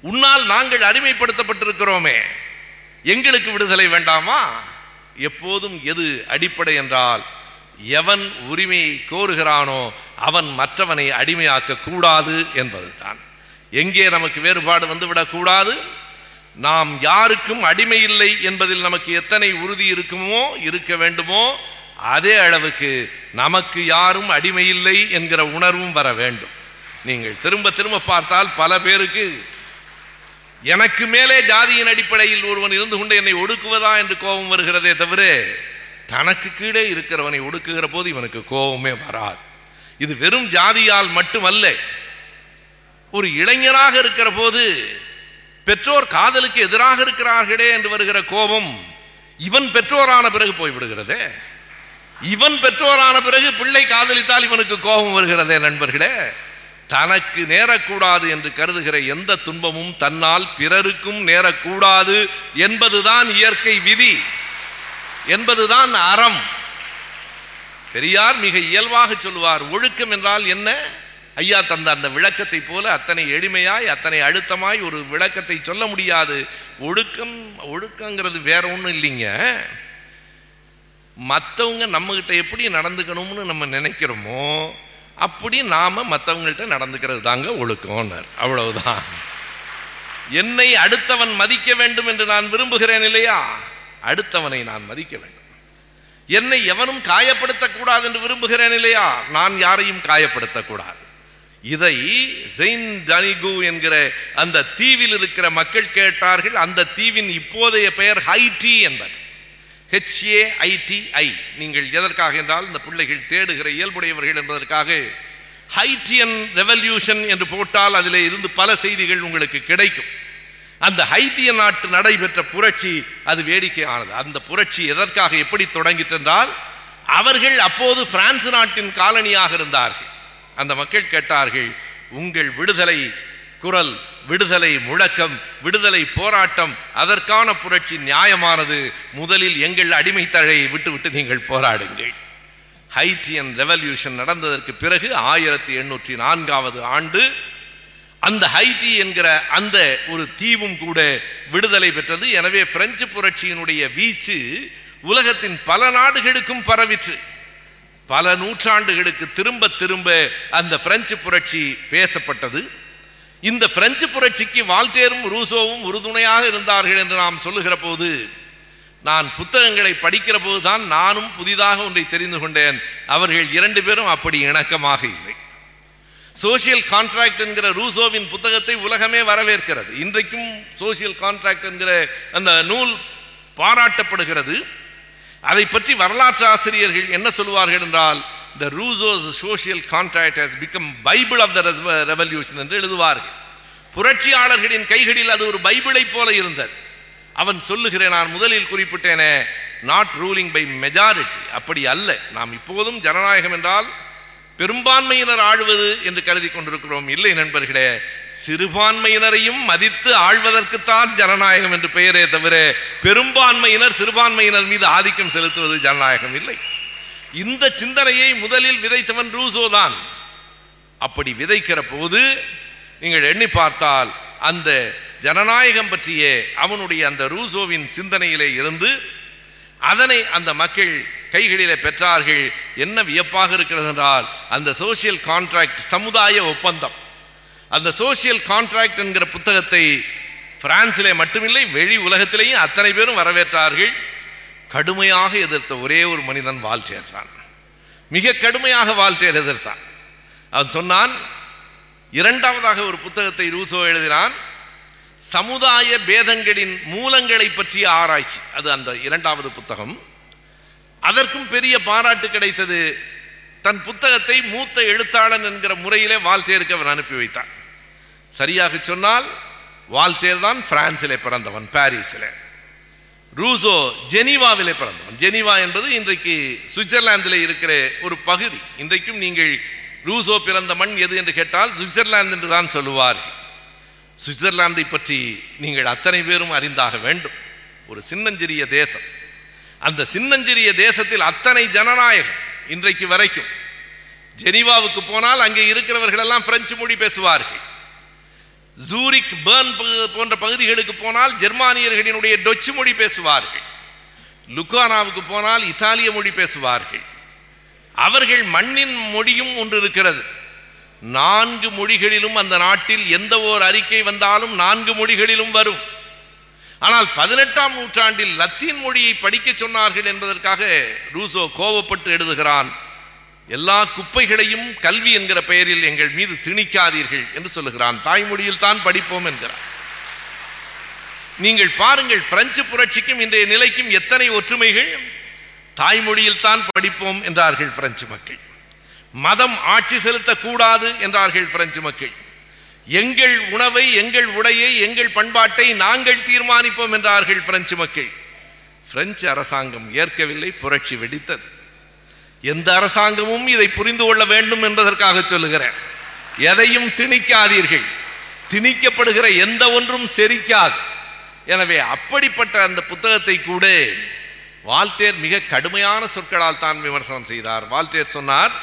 உன்னால் நாங்கள் அடிமைப்படுத்தப்பட்டிருக்கிறோமே. எங்களுக்கு விடுதலை வேண்டாமா? எப்போதும் எது அடிப்படை என்றால் எவன் உரிமையை கோருகிறானோ அவன் மற்றவனை அடிமையாக்க கூடாது என்பதுதான். எங்கே நமக்கு வேறுபாடு வந்துவிடக்கூடாது? நாம் யாருக்கும் அடிமை இல்லை என்பதில் நமக்கு எத்தனை உறுதி இருக்குமோ இருக்க வேண்டுமோ அதே அளவுக்கு நமக்கு யாரும் அடிமை இல்லை என்கிற உணர்வும் வர வேண்டும். நீங்கள் திரும்ப திரும்ப பார்த்தால் பல பேருக்கு எனக்கு மேலே ஜாதியின் அடிப்படையில் ஒருவன் இருந்து கொண்டு என்னை ஒடுக்குவதா? என்று கோபம் வருகிறதே தவிர தனக்கு கீழே இருக்கிறவனை ஒடுக்குகிற போது இவனுக்கு கோபமே வராது. இது வெறும் ஜாதியால் மட்டுமல்ல ஒரு இளைஞராக இருக்கிற போது பெற்றோர் காதலுக்கு எதிராக இருக்கிறார்களே என்று வருகிற கோபம் இவன் பெற்றோரான பிறகு போய்விடுகிறதே இவன் பெற்றோரான பிறகு பிள்ளை காதலித்தால் இவனுக்கு கோபம் வருகிறதே நண்பர்களே. தனக்கு நேரக்கூடாது என்று கருதுகிற எந்த துன்பமும் தன்னால் பிறருக்கும் நேரக்கூடாது என்பதுதான் இயற்கை விதி என்பதுதான் அறம். பெரியார் மிக இயல்பாக சொல்லுவார் ஒழுக்கம் என்றால் என்ன? ஐயா தந்த அந்த விளக்கத்தை போல அத்தனை எளிமையாய் அத்தனை அழுத்தமாய் ஒரு விளக்கத்தை சொல்ல முடியாது. ஒழுக்கம் ஒழுக்கங்கிறது வேற ஒன்றும் இல்லைங்க. மற்றவங்க நம்மகிட்ட எப்படி நடந்துக்கணும்னு நம்ம நினைக்கிறோமோ அப்படி நாம மற்றவங்கள்ட்ட நடந்துக்கிறது தாங்க ஒழுக்கம்னார். அவ்வளவுதான். என்னை அடுத்தவன் மதிக்க வேண்டும் என்று நான் விரும்புகிறேன் இல்லையா? அடுத்தவனை நான் மதிக்க வேண்டும். என்னை எவனும் காயப்படுத்தக்கூடாது என்று விரும்புகிறேன் இல்லையா? நான் யாரையும் காயப்படுத்தக்கூடாது. இதை ஜெயின் தனிகு என்கிற அந்த தீவில் இருக்கிற மக்கள் கேட்டார்கள். அந்த தீவின் இப்போதைய பெயர் ஹைடி என்பது. ஹெச்ஏஐடிஐ நீங்கள் எதற்காக என்றால் இந்த பிள்ளைகள் தேடுகிற இயல்புடையவர்கள் என்பதற்காக. ஹைட்டியன் ரெவல்யூஷன் என்று போட்டால் அதிலே இருந்து பல செய்திகள் உங்களுக்கு கிடைக்கும். அந்த ஹைத்திய நாட்டு நடைபெற்ற புரட்சி அது வேடிக்கையானது. அந்த புரட்சி எதற்காக எப்படி தொடங்கிட்டென்றால் அவர்கள் அப்போது பிரான்ஸ் நாட்டின் காலனியாக இருந்தார்கள். அந்த மக்கள் கேட்டார்கள் உங்கள் விடுதலை குரல் விடுதலை முழக்கம் விடுதலை போராட்டம் அதற்கான புரட்சி நியாயமானது. முதலில் எங்கள் அடிமைத்தழையை விட்டுவிட்டு நீங்கள் போராடுங்கள். ஹைத்தியன் ரெவல்யூஷன் நடந்ததற்கு பிறகு ஆயிரத்தி எண்ணூற்றி நான்காவது ஆண்டு அந்த ஹைட்டி என்கிற அந்த ஒரு தீவும் கூட விடுதலை பெற்றது. எனவே பிரெஞ்சு புரட்சியினுடைய வீச்சு உலகத்தின் பல நாடுகளுக்கும் பரவிற்று. பல நூற்றாண்டுகளுக்கு திரும்ப திரும்ப அந்த பிரெஞ்சு புரட்சி பேசப்பட்டது. இந்த பிரெஞ்சு புரட்சிக்கு வால்டேரும் ரூசோவும் உறுதுணையாக இருந்தார்கள் என்று நாம் சொல்லுகிற போது நான் புத்தகங்களை படிக்கிற போதுதான் நானும் புதிதாக ஒன்றை தெரிந்து கொண்டேன். அவர்கள் இரண்டு பேரும் அப்படி இணக்கமாக இல்லை. சோசியல் கான்ட்ராக்ட் என்கிற ரூசோவின் புத்தகத்தை உலகமே வரவேற்கிறது. இன்றைக்கும் சோசியல் கான்ட்ராக்ட் என்கிற அந்த நூல் பாராட்டப்படுகிறது. அதை பற்றி வரலாற்று ஆசிரியர்கள் என்ன சொல்லுவார்கள் என்றால் the Rousseau's social contract has become Bible of the revolution என்று எழுதுவார்கள். புரட்சியாளர்களின் கைகளில் அது ஒரு பைபிளை போல இருந்தது. அவன் சொல்லுகிறேன் நான் முதலில் குறிப்பிட்டேனே நாட் ரூலிங் பை மெஜாரிட்டி அப்படி அல்ல. நாம் இப்போதும் ஜனநாயகம் என்றால் பெரும்பான்மையினர் ஆழ்வது என்று கருதி கொண்டிருக்கிறோம். இல்லை நண்பர்களே சிறுபான்மையினரையும் மதித்து ஆழ்வதற்குத்தான் ஜனநாயகம் என்று பெயரே தவிர பெரும்பான்மையினர் சிறுபான்மையினர் மீது ஆதிக்கம் செலுத்துவது ஜனநாயகம் இல்லை. இந்த சிந்தனையை முதலில் விதைத்தவன் ரூசோ தான். அப்படி விதைக்கிற போது நீங்கள் எண்ணி பார்த்தால் அந்த ஜனநாயகம் பற்றிய அவனுடைய அந்த ரூசோவின் சிந்தனையிலே இருந்து அதனை அந்த மக்கள் கைகளிலே பெற்றார்கள். என்ன வியப்பாக இருக்கிறது என்றால் அந்த சோசியல் கான்ட்ராக்ட் சமுதாய ஒப்பந்தம். அந்த சோசியல் கான்ட்ராக்ட் என்கிற புத்தகத்தை பிரான்சிலே மட்டுமில்லை வெளி உலகத்திலேயும் அத்தனை பேரும் வரவேற்றார்கள். கடுமையாக எதிர்த்த ஒரே ஒரு மனிதன் வால்டேர் மிக கடுமையாக வாழ்த்தேர் எதிர்த்தான். அவன் சொன்னான் இரண்டாவதாக ஒரு புத்தகத்தை ரூசோ எழுதினான் சமுதாய பேதங்களின் மூலங்களை பற்றிய ஆராய்ச்சி. அது அந்த இரண்டாவது புத்தகம். அதற்கும் பெரிய பாராட்டு கிடைத்தது. தன் புத்தகத்தை மூத்த எழுத்தாளன் என்கிற முறையிலே வால்டேருக்கு அவன் அனுப்பி வைத்தான். சரியாக சொன்னால் வால்டேர் தான் பிரான்சிலே பிறந்தவன் பாரிஸிலே. ரூசோ ஜெனீவாவிலே பிறந்தவன். ஜெனீவா என்பது இன்றைக்கு சுவிட்சர்லாந்தில் இருக்கிற ஒரு பகுதி. இன்றைக்கும் நீங்கள் ரூசோ பிறந்த மண் எது என்று கேட்டால் சுவிட்சர்லாந்து என்று தான் சொல்லுவார்கள். சுவிட்சர்லாந்தை பற்றி நீங்கள் அத்தனை பேரும் அறிந்தாக வேண்டும். ஒரு சின்னஞ்சிறிய தேசம். அந்த சின்னஞ்சிறிய தேசத்தில் அத்தனை ஜனநாயகம் இன்றைக்கு வரைக்கும். ஜெனீவாவுக்கு போனால் அங்கே இருக்கிறவர்கள் எல்லாம் பிரெஞ்சு மொழி பேசுவார்கள். ஜூரிக் பேர்ன் போன்ற பகுதிகளுக்கு போனால் ஜெர்மானியர்களினுடைய டொச்சு மொழி பேசுவார்கள். லுக்கானாவுக்கு போனால் இத்தாலிய மொழி பேசுவார்கள். அவர்கள் மண்ணின் மொழியும் ஒன்று இருக்கிறது. நான்கு மொழிகளிலும் அந்த நாட்டில் எந்த ஓர் அறிக்கை வந்தாலும் நான்கு மொழிகளிலும் வரும். ஆனால் பதினெட்டாம் நூற்றாண்டில் லத்தீன் மொழியை படிக்க சொன்னார்கள் என்பதற்காக ரூசோ கோவப்பட்டு எழுதுகிறான் எல்லா குப்பைகளையும் கல்வி என்கிற பெயரில் எங்கள் மீது திணிக்காதீர்கள் என்று சொல்லுகிறான். தாய்மொழியில் தான் படிப்போம் என்கிறார் நீங்கள் பாருங்கள் பிரெஞ்சு புரட்சிக்கும் இன்றைய நிலைக்கும் எத்தனை ஒற்றுமைகள்? தாய்மொழியில் தான் படிப்போம் என்றார்கள் பிரெஞ்சு மக்கள். மதம் ஆட்சி செலுத்தக்கூடாது என்றார்கள் பிரெஞ்சு மக்கள். எங்கள் உணவை எங்கள் உடையை எங்கள் பண்பாட்டை நாங்கள் தீர்மானிப்போம் என்றார்கள் பிரெஞ்சு மக்கள். பிரெஞ்சு அரசாங்கம் ஏற்கவில்லை புரட்சி வெடித்தது. எந்த அரசாங்கமும் இதை புரிந்து கொள்ள வேண்டும் என்பதற்காக சொல்லுகிறேன். எதையும் திணிக்காதீர்கள். திணிக்கப்படுகிற எந்த ஒன்றும் செரிக்காது. எனவே அப்படிப்பட்ட அந்த புத்தகத்தை கூட வால்டேர் மிக கடுமையான சொற்களால் தான் விமர்சனம் செய்தார். வால்டேர் சொன்னார்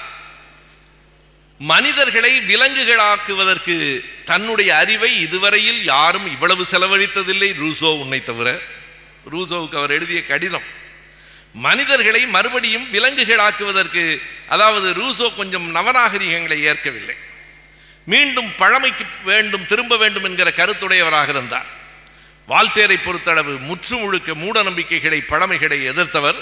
மனிதர்களை விலங்குகளாக்குவதற்கு தன்னுடைய அறிவை இதுவரையில் யாரும் இவ்வளவு செலவழித்ததில்லை. ரூசோ உன்னை தவிர. ரூசோவுக்கு அவர் எழுதிய கடிதம். மனிதர்களை மறுபடியும் விலங்குகளாக்குவதற்கு அதாவது ரூசோ கொஞ்சம் நவநாகரிகங்களை ஏற்கவில்லை. மீண்டும் பழமைக்கு வேண்டும் திரும்ப வேண்டும் என்கிற கருத்துடையவராக இருந்தார். வால்டேரை பொறுத்தளவு முற்று முழுக்க மூட நம்பிக்கைகளை பழமைகளை எதிர்த்தவர்.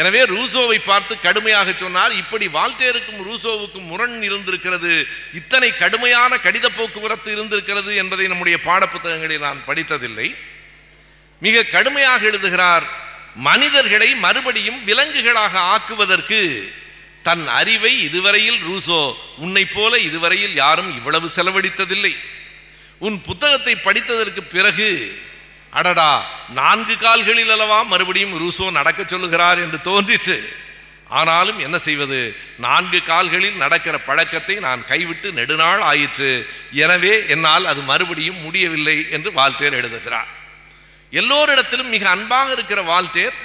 எனவே ரூசோவை பார்த்து கடுமையாக சொன்னார் இப்படி வால்டேருக்கும் ரூசோவுக்கும் முரண் இருந்திருக்கிறது. இத்தனை கடுமையான கடித போக்குவரத்து இருந்திருக்கிறது என்பதை நம்முடைய பாடப்புத்தகங்களில் நான் படித்ததில்லை. மிக கடுமையாக எழுதுகிறார் மனிதர்களை மறுபடியும் விலங்குகளாக ஆக்குவதற்கு தன் அறிவை இதுவரையில் ரூசோ உன்னை போல இதுவரையில் யாரும் இவ்வளவு செலவழித்ததில்லை. உன் புத்தகத்தை படித்ததற்கு பிறகு அடடா நான்கு கால்களில் அல்லவா மறுபடியும் ரூசோ நடக்க சொல்லுகிறார் என்று தோன்றிற்று. ஆனாலும் என்ன செய்வது? நான்கு கால்களில் நடக்கிற பழக்கத்தை நான் கைவிட்டு நெடுநாள் ஆயிற்று. எனவே என்னால் அது மறுபடியும் முடியவில்லை என்று வால்டேர் எழுதுகிறார். எல்லோரிடத்திலும் மிக அன்பாக இருக்கிற வால்டேர்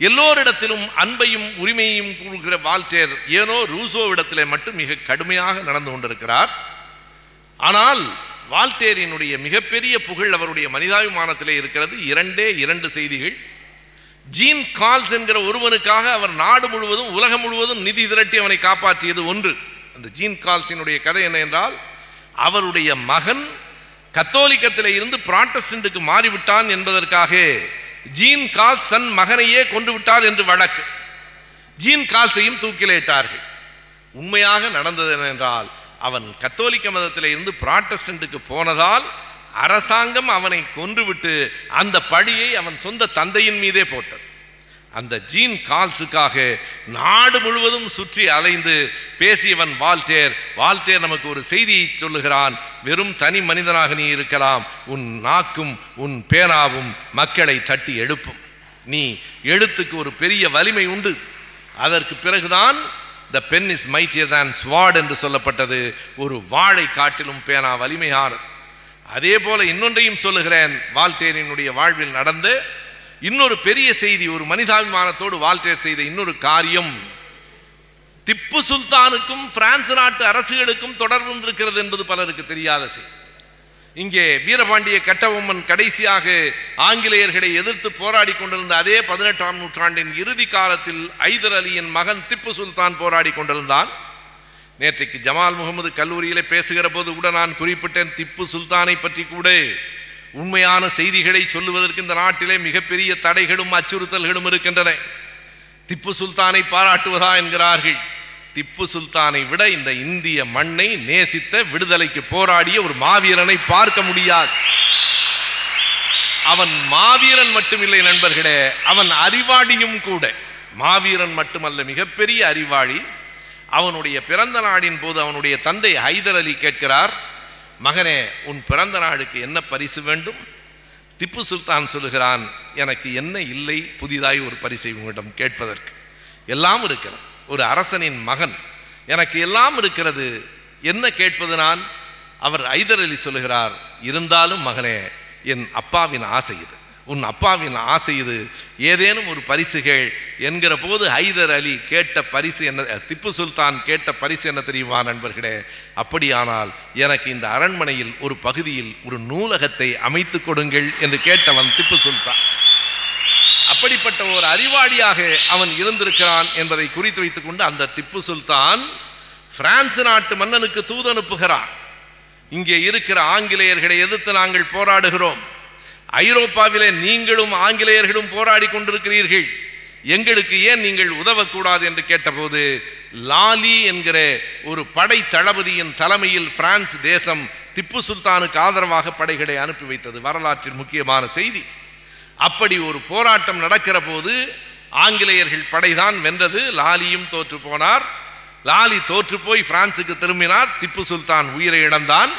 எல்லோரிடத்திலும் அன்பையும் உரிமையும் கூறுகிற வால்டேர் ஏனோ ரூசோவிடத்திலே மட்டும் மிக கடுமையாக நடந்து கொண்டிருக்கிறார். ஆனால் வால்டேரினுடைய மிகப்பெரிய புகழ் அவருடைய மனிதாபிமானத்திலே இருக்கிறது. இரண்டே இரண்டு செய்திகள். ஜீன் கால்ஸ் என்கிற ஒருவனுக்காக அவர் நாடு முழுவதும் உலகம் முழுவதும் நிதி திரட்டி அவனை காப்பாற்றியது ஒன்று. அந்த ஜீன் கால்ஸினுடைய கதை என்ன என்றால் அவருடைய மகன் கத்தோலிக்கத்திலே இருந்து புராட்டஸ்டன்ட்டுக்கு மாறிவிட்டான் என்பதற்காக ஜீன் கால்ஸ் தன் மகனையே கொண்டு விட்டார் என்று வழக்கு. ஜீன் கால்ஸையும் தூக்கிலேட்டார்கள். உண்மையாக நடந்தது என்னென்றால் அவன் கத்தோலிக்க மதத்தில் இருந்து புராட்டஸ்டண்ட்டுக்கு போனதால் அரசாங்கம் அவனை கொன்றுவிட்டு அந்த பழியை அவன் சொந்த தந்தையின் மீதே போட்டது. அந்த ஜீன் கால்ஸுக்காக நாடு முழுவதும் சுற்றி அலைந்து பேசியவன் வால்டேர் வால்டேர் நமக்கு ஒரு செய்தியை சொல்லுகிறான் வெறும் தனி மனிதனாக நீ இருக்கலாம் உன் நாக்கும் உன் பேனாவும் மக்களை தட்டி எழுப்பும். நீ எழுத்துக்கு ஒரு பெரிய வலிமை உண்டு. அதற்கு பிறகுதான் த பென் இஸ் மைட்டியர் தான் ஸ்வாட் என்று சொல்லப்பட்டது. ஒரு வாழை காட்டிலும் பேனா வலிமையானது. அதே போல இன்னொன்றையும் சொல்லுகிறேன். வால்டேரினுடைய வாழ்வில் நடந்த இன்னொரு பெரிய செய்தி ஒரு மனிதாபிமானத்தோடு வால்டேர் செய்த இன்னொரு காரியம். திப்பு சுல்தானுக்கும் பிரான்ஸ் நாட்டு அரசுகளுக்கும் தொடர்பு இருந்திருக்கிறது என்பது பலருக்கு தெரியாத செய்தி. இங்கே வீரபாண்டிய கட்டபொம்மன் கடைசியாக ஆங்கிலேயர்களை எதிர்த்து போராடி கொண்டிருந்த அதே பதினெட்டாம் நூற்றாண்டின் இறுதி காலத்தில் ஐதர் அலியின் மகன் திப்பு சுல்தான் போராடி கொண்டிருந்தான். நேற்றைக்கு ஜமால் முகமது கல்லூரியிலே பேசுகிற போது கூட நான் குறிப்பிட்டேன் திப்பு சுல்தானை பற்றி கூட. உண்மையான செய்திகளை சொல்லுவதற்கு இந்த நாட்டிலே மிகப்பெரிய தடைகளும் அச்சுறுத்தல்களும் இருக்கின்றன. திப்பு சுல்தானை பாராட்டுவதா என்கிறார்கள். திப்பு சுல்தானை விட இந்த இந்திய மண்ணை நேசித்த விடுதலைக்கு போராடிய ஒரு மாவீரனை பார்க்க முடியாது. அவன் மாவீரன் மட்டுமில்லை நண்பர்களே அவன் அறிவாளியும் கூட. மாவீரன் மட்டுமல்ல மிகப்பெரிய அறிவாளி. அவனுடைய பிறந்த நாடின் போது அவனுடைய தந்தை ஹைதர் அலி கேட்கிறார் மகனே உன் பிறந்த நாளுக்கு என்ன பரிசு வேண்டும்? திப்பு சுல்தான் சொல்லுகிறான் எனக்கு என்ன இல்லை? புதிதாய் ஒரு பரிசை உங்களிடம் கேட்பதற்கு. எல்லாம் இருக்கிறது. ஒரு அரசனின் மகன். எனக்கு எல்லாம் இருக்கிறது. என்ன கேட்பது நான்? அவர் ஐதர் அலி சொல்லுகிறார் இருந்தாலும் மகனே என் அப்பாவின் ஆசை இது. உன் அப்பாவின் ஆசை இது. ஏதேனும் ஒரு பரிசுகள் என்கிற போது ஹைதர் அலி கேட்ட பரிசு என்ன திப்பு சுல்தான் கேட்ட பரிசு என்ன தெரியுமா நண்பர்களே? அப்படியானால் எனக்கு இந்த அரண்மனையில் ஒரு பகுதியில் ஒரு நூலகத்தை அமைத்து கொடுங்கள் என்று கேட்டவன் திப்பு சுல்தான். அப்படிப்பட்ட ஒரு அறிவாளியாக அவன் இருந்திருக்கிறான் என்பதை குறித்து வைத்துக்கொண்டு அந்த திப்பு சுல்தான் பிரான்ஸ் நாட்டு மன்னனுக்கு தூது அனுப்புகிறான். இங்கே இருக்கிற ஆங்கிலேயர்களை எதிர்த்து நாங்கள் போராடுகிறோம். ஐரோப்பாவிலே நீங்களும் ஆங்கிலேயர்களும் போராடி கொண்டிருக்கிறீர்கள். எங்களுக்கு ஏன் நீங்கள் உதவக்கூடாது என்று கேட்டபோது லாலி என்கிற ஒரு படை தளபதியின் தலைமையில் பிரான்ஸ் தேசம் திப்பு சுல்தானுக்கு ஆதரவாக படைகளை அனுப்பி வைத்தது வரலாற்றில் முக்கியமான செய்தி. அப்படி ஒரு போராட்டம் நடக்கிற போது ஆங்கிலேயர்கள் படைதான் வென்றது. லாலியும் தோற்று போனார். லாலி தோற்று போய் பிரான்சுக்கு திரும்பினார். திப்பு சுல்தான் உயிரை இழந்தான்.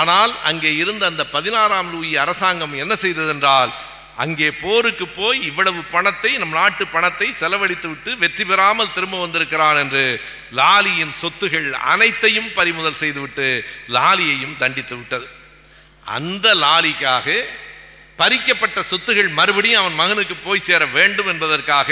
ஆனால் அங்கே இருந்த அந்த பதினாறாம் லூயி அரசாங்கம் என்ன செய்ததென்றால் அங்கே போருக்கு போய் இவ்வளவு பணத்தை நம் நாட்டு பணத்தை செலவழித்து விட்டு வெற்றி பெறாமல் திரும்ப வந்திருக்கிறான் என்று லாலியின் சொத்துகள் அனைத்தையும் பறிமுதல் செய்துவிட்டு லாலியையும் தண்டித்து விட்டது. அந்த லாலிக்காக பறிக்கப்பட்ட சொத்துகள் மறுபடியும் அவன் மகனுக்கு போய் சேர வேண்டும் என்பதற்காக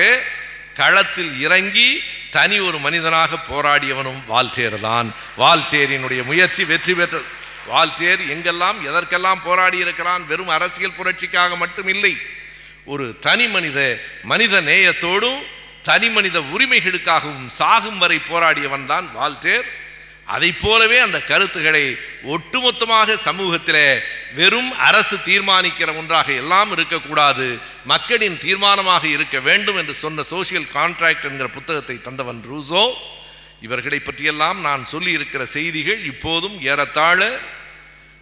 களத்தில் இறங்கி தனி ஒரு மனிதனாக போராடியவனும் வால்தேர் தான் வால்தேரினுடைய முயற்சி வெற்றி பெற்றது வால்தேர் எங்கெல்லாம் எதற்கெல்லாம் போராடி இருக்கிறான் வெறும் அரசியல் புரட்சிக்காக மட்டுமில்லை. ஒரு தனி மனித மனித நேயத்தோடும் தனி மனித உரிமைகளுக்காகவும் சாகும் வரை போராடியவன் தான் வால்டேர் அதை போலவே அந்த கருத்துக்களை ஒட்டுமொத்தமாக சமூகத்திலே வெறும் அரசு தீர்மானிக்கிற ஒன்றாக எல்லாம் இருக்கக்கூடாது. மக்களின் தீர்மானமாக இருக்க வேண்டும் என்று சொன்ன சோசியல் கான்ட்ராக்ட் என்கிற புத்தகத்தை தந்தவன் ரூசோ. இவர்களை பற்றியெல்லாம் நான் சொல்லி இருக்கிற செய்திகள் இப்போதும் ஏறத்தாழ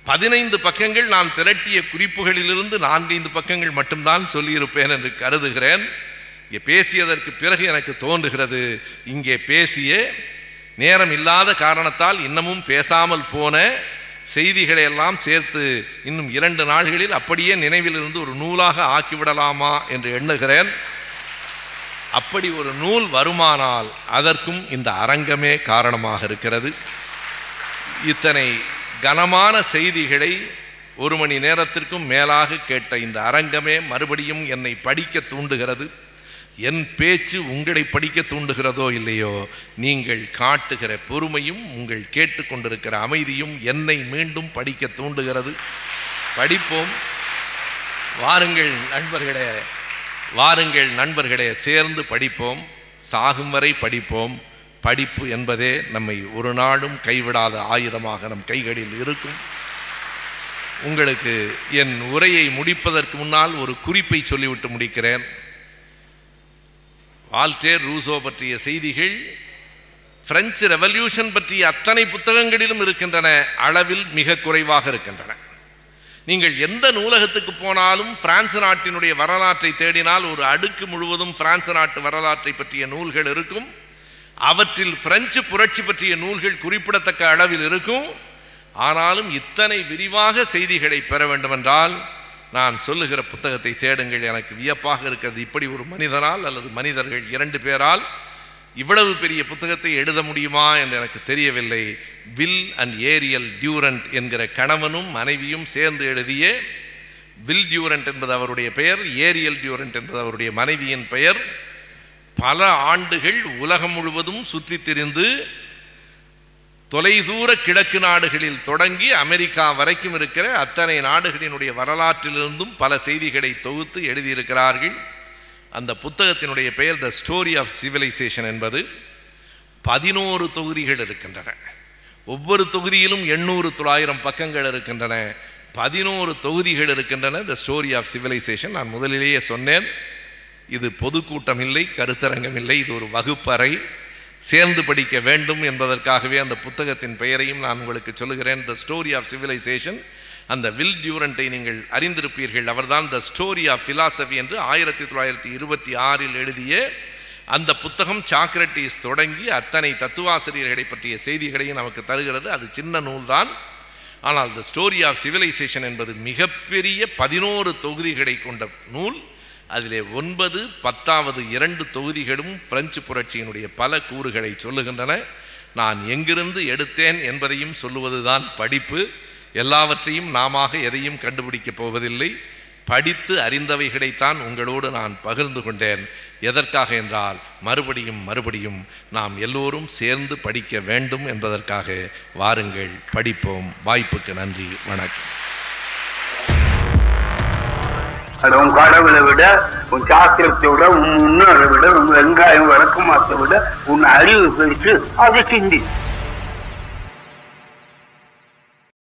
பதினைந்து பக்கங்கள் நான் திரட்டிய குறிப்புகளிலிருந்து நான்கைந்து பக்கங்கள் மட்டும்தான் சொல்லியிருப்பேன் என்று கருதுகிறேன். இங்கே பேசியதற்கு பிறகு எனக்கு தோன்றுகிறது. இங்கே பேசிய நேரம் இல்லாத காரணத்தால் இன்னமும் பேசாமல் போன செய்திகளை எல்லாம் சேர்த்து இன்னும் இரண்டு நாள்களில் அப்படியே நினைவிலிருந்து ஒரு நூலாக ஆக்கிவிடலாமா என்று எண்ணுகிறேன். அப்படி ஒரு நூல் வருமானால் அதற்கும் இந்த அரங்கமே காரணமாக இருக்கிறது. இத்தனை கனமான செய்திகளை ஒரு மணி நேரத்திற்கும் மேலாக கேட்ட இந்த அரங்கமே மறுபடியும் என்னை படிக்க தூண்டுகிறது. என் பேச்சு உங்களை படிக்க தூண்டுகிறதோ இல்லையோ நீங்கள் காட்டுகிற பொறுமையும் உங்கள் கேட்டுக்கொண்டிருக்கிற அமைதியும் என்னை மீண்டும் படிக்க தூண்டுகிறது. படிப்போம். வாருங்கள் நண்பர்களே வாருங்கள் நண்பர்களே சேர்ந்து படிப்போம். சாகும் வரை படிப்போம். படிப்பு என்பதே நம்மை ஒரு நாளும் கைவிடாத ஆயுதமாக நம் கைகளில் இருக்கும். உங்களுக்கு என் உரையை முடிப்பதற்கு முன்னால் ஒரு குறிப்பை சொல்லிவிட்டு முடிக்கிறேன். ஆல்டேர் ரூசோ பற்றிய செய்திகள் பிரெஞ்சு ரெவல்யூஷன் பற்றிய அத்தனை புத்தகங்களிலும் இருக்கின்றன அளவில் மிக குறைவாக இருக்கின்றன. நீங்கள் எந்த நூலகத்துக்கு போனாலும் பிரான்ஸ் நாட்டினுடைய வரலாற்றை தேடினால் ஒரு அடுக்கு முழுவதும் பிரான்ஸ் நாட்டு வரலாற்றை பற்றிய நூல்கள் இருக்கும். அவற்றில் பிரெஞ்சு புரட்சி பற்றிய நூல்கள் குறிப்பிடத்தக்க அளவில் இருக்கும். ஆனாலும் இத்தனை விரிவாக செய்திகளை பெற வேண்டுமென்றால் நான் சொல்லுகிற புத்தகத்தை தேடுங்கள் எனக்கு வியப்பாக இருக்கிறது. இப்படி ஒரு மனிதனால் அல்லது மனிதர்கள் இரண்டு பேரால் இவ்வளவு பெரிய புத்தகத்தை எழுத முடியுமா என்று எனக்கு தெரியவில்லை. வில் அண்ட் ஏரியல் டியூரண்ட் என்கிற கணவனும் மனைவியும் சேர்ந்து எழுதிய வில் டியூரண்ட் என்பது அவருடைய பெயர் ஏரியல் டியூரண்ட் என்பது அவருடைய மனைவியின் பெயர். பல ஆண்டுகள் உலகம் முழுவதும் சுற்றித் திரிந்து தொலைதூர கிழக்கு நாடுகளில் தொடங்கி அமெரிக்கா வரைக்கும் இருக்கிற அத்தனை நாடுகளினுடைய வரலாற்றிலிருந்தும் பல செய்திகளை தொகுத்து எழுதியிருக்கிறார்கள். அந்த புத்தகத்தினுடைய பெயர் த ஸ்டோரி ஆஃப் சிவிலைசேஷன் என்பது பதினோரு தொகுதிகள் இருக்கின்றன. ஒவ்வொரு தொகுதியிலும் எண்ணூறு தொள்ளாயிரம் பக்கங்கள் இருக்கின்றன. பதினோரு தொகுதிகள் இருக்கின்றன. த ஸ்டோரி ஆஃப் சிவிலைசேஷன் நான் முதலிலேயே சொன்னேன். இது பொதுக்கூட்டம் இல்லை கருத்தரங்கம் இல்லை. இது ஒரு வகுப்பறை. சேர்ந்து படிக்க வேண்டும் என்பதற்காகவே அந்த புத்தகத்தின் பெயரையும் நான் உங்களுக்கு சொல்லுகிறேன். த ஸ்டோரி ஆஃப் சிவிலைசேஷன் அந்த வில் டியூரண்ட்டை நீங்கள் அறிந்திருப்பீர்கள். அவர்தான் த ஸ்டோரி ஆஃப் ஃபிலாசபி என்று ஆயிரத்தி தொள்ளாயிரத்தி இருபத்தி ஆறில் எழுதிய அந்த புத்தகம் சாக்ரட்டிஸ் தொடங்கி அத்தனை தத்துவாசிரியர்களை பற்றிய செய்திகளையும் நமக்கு தருகிறது. அது சின்ன நூல்தான். ஆனால் த ஸ்டோரி ஆஃப் சிவிலைசேஷன் என்பது மிகப்பெரிய பதினோரு தொகுதிகளை கொண்ட நூல். அதிலே ஒன்பது பத்தாவது இரண்டு தொகுதிகளும் பிரெஞ்சு புரட்சியினுடைய பல கூறுகளை சொல்லுகின்றன. நான் எங்கிருந்து எடுத்தேன் என்பதையும் சொல்லுவதுதான் படிப்பு. எல்லாவற்றையும் நாம எதையும் கண்டுபிடிக்கப் போவதில்லை. படித்து அறிந்தவைகளைத்தான் உங்களோடு நான் பகிர்ந்து கொண்டேன். எதற்காக என்றால் மறுபடியும் மறுபடியும் நாம் எல்லோரும் சேர்ந்து படிக்க வேண்டும் என்பதற்காக. வாருங்கள் படிப்போம். வாய்ப்புக்கு நன்றி. வணக்கம். அது உன் கடவுளை விட உன் சாஸ்திரத்தை விட உன் முன்னோரை விட உன் வெங்காயம் விளக்கமாத்தை விட உன் அறிவு பெருசு அதை சிந்தி.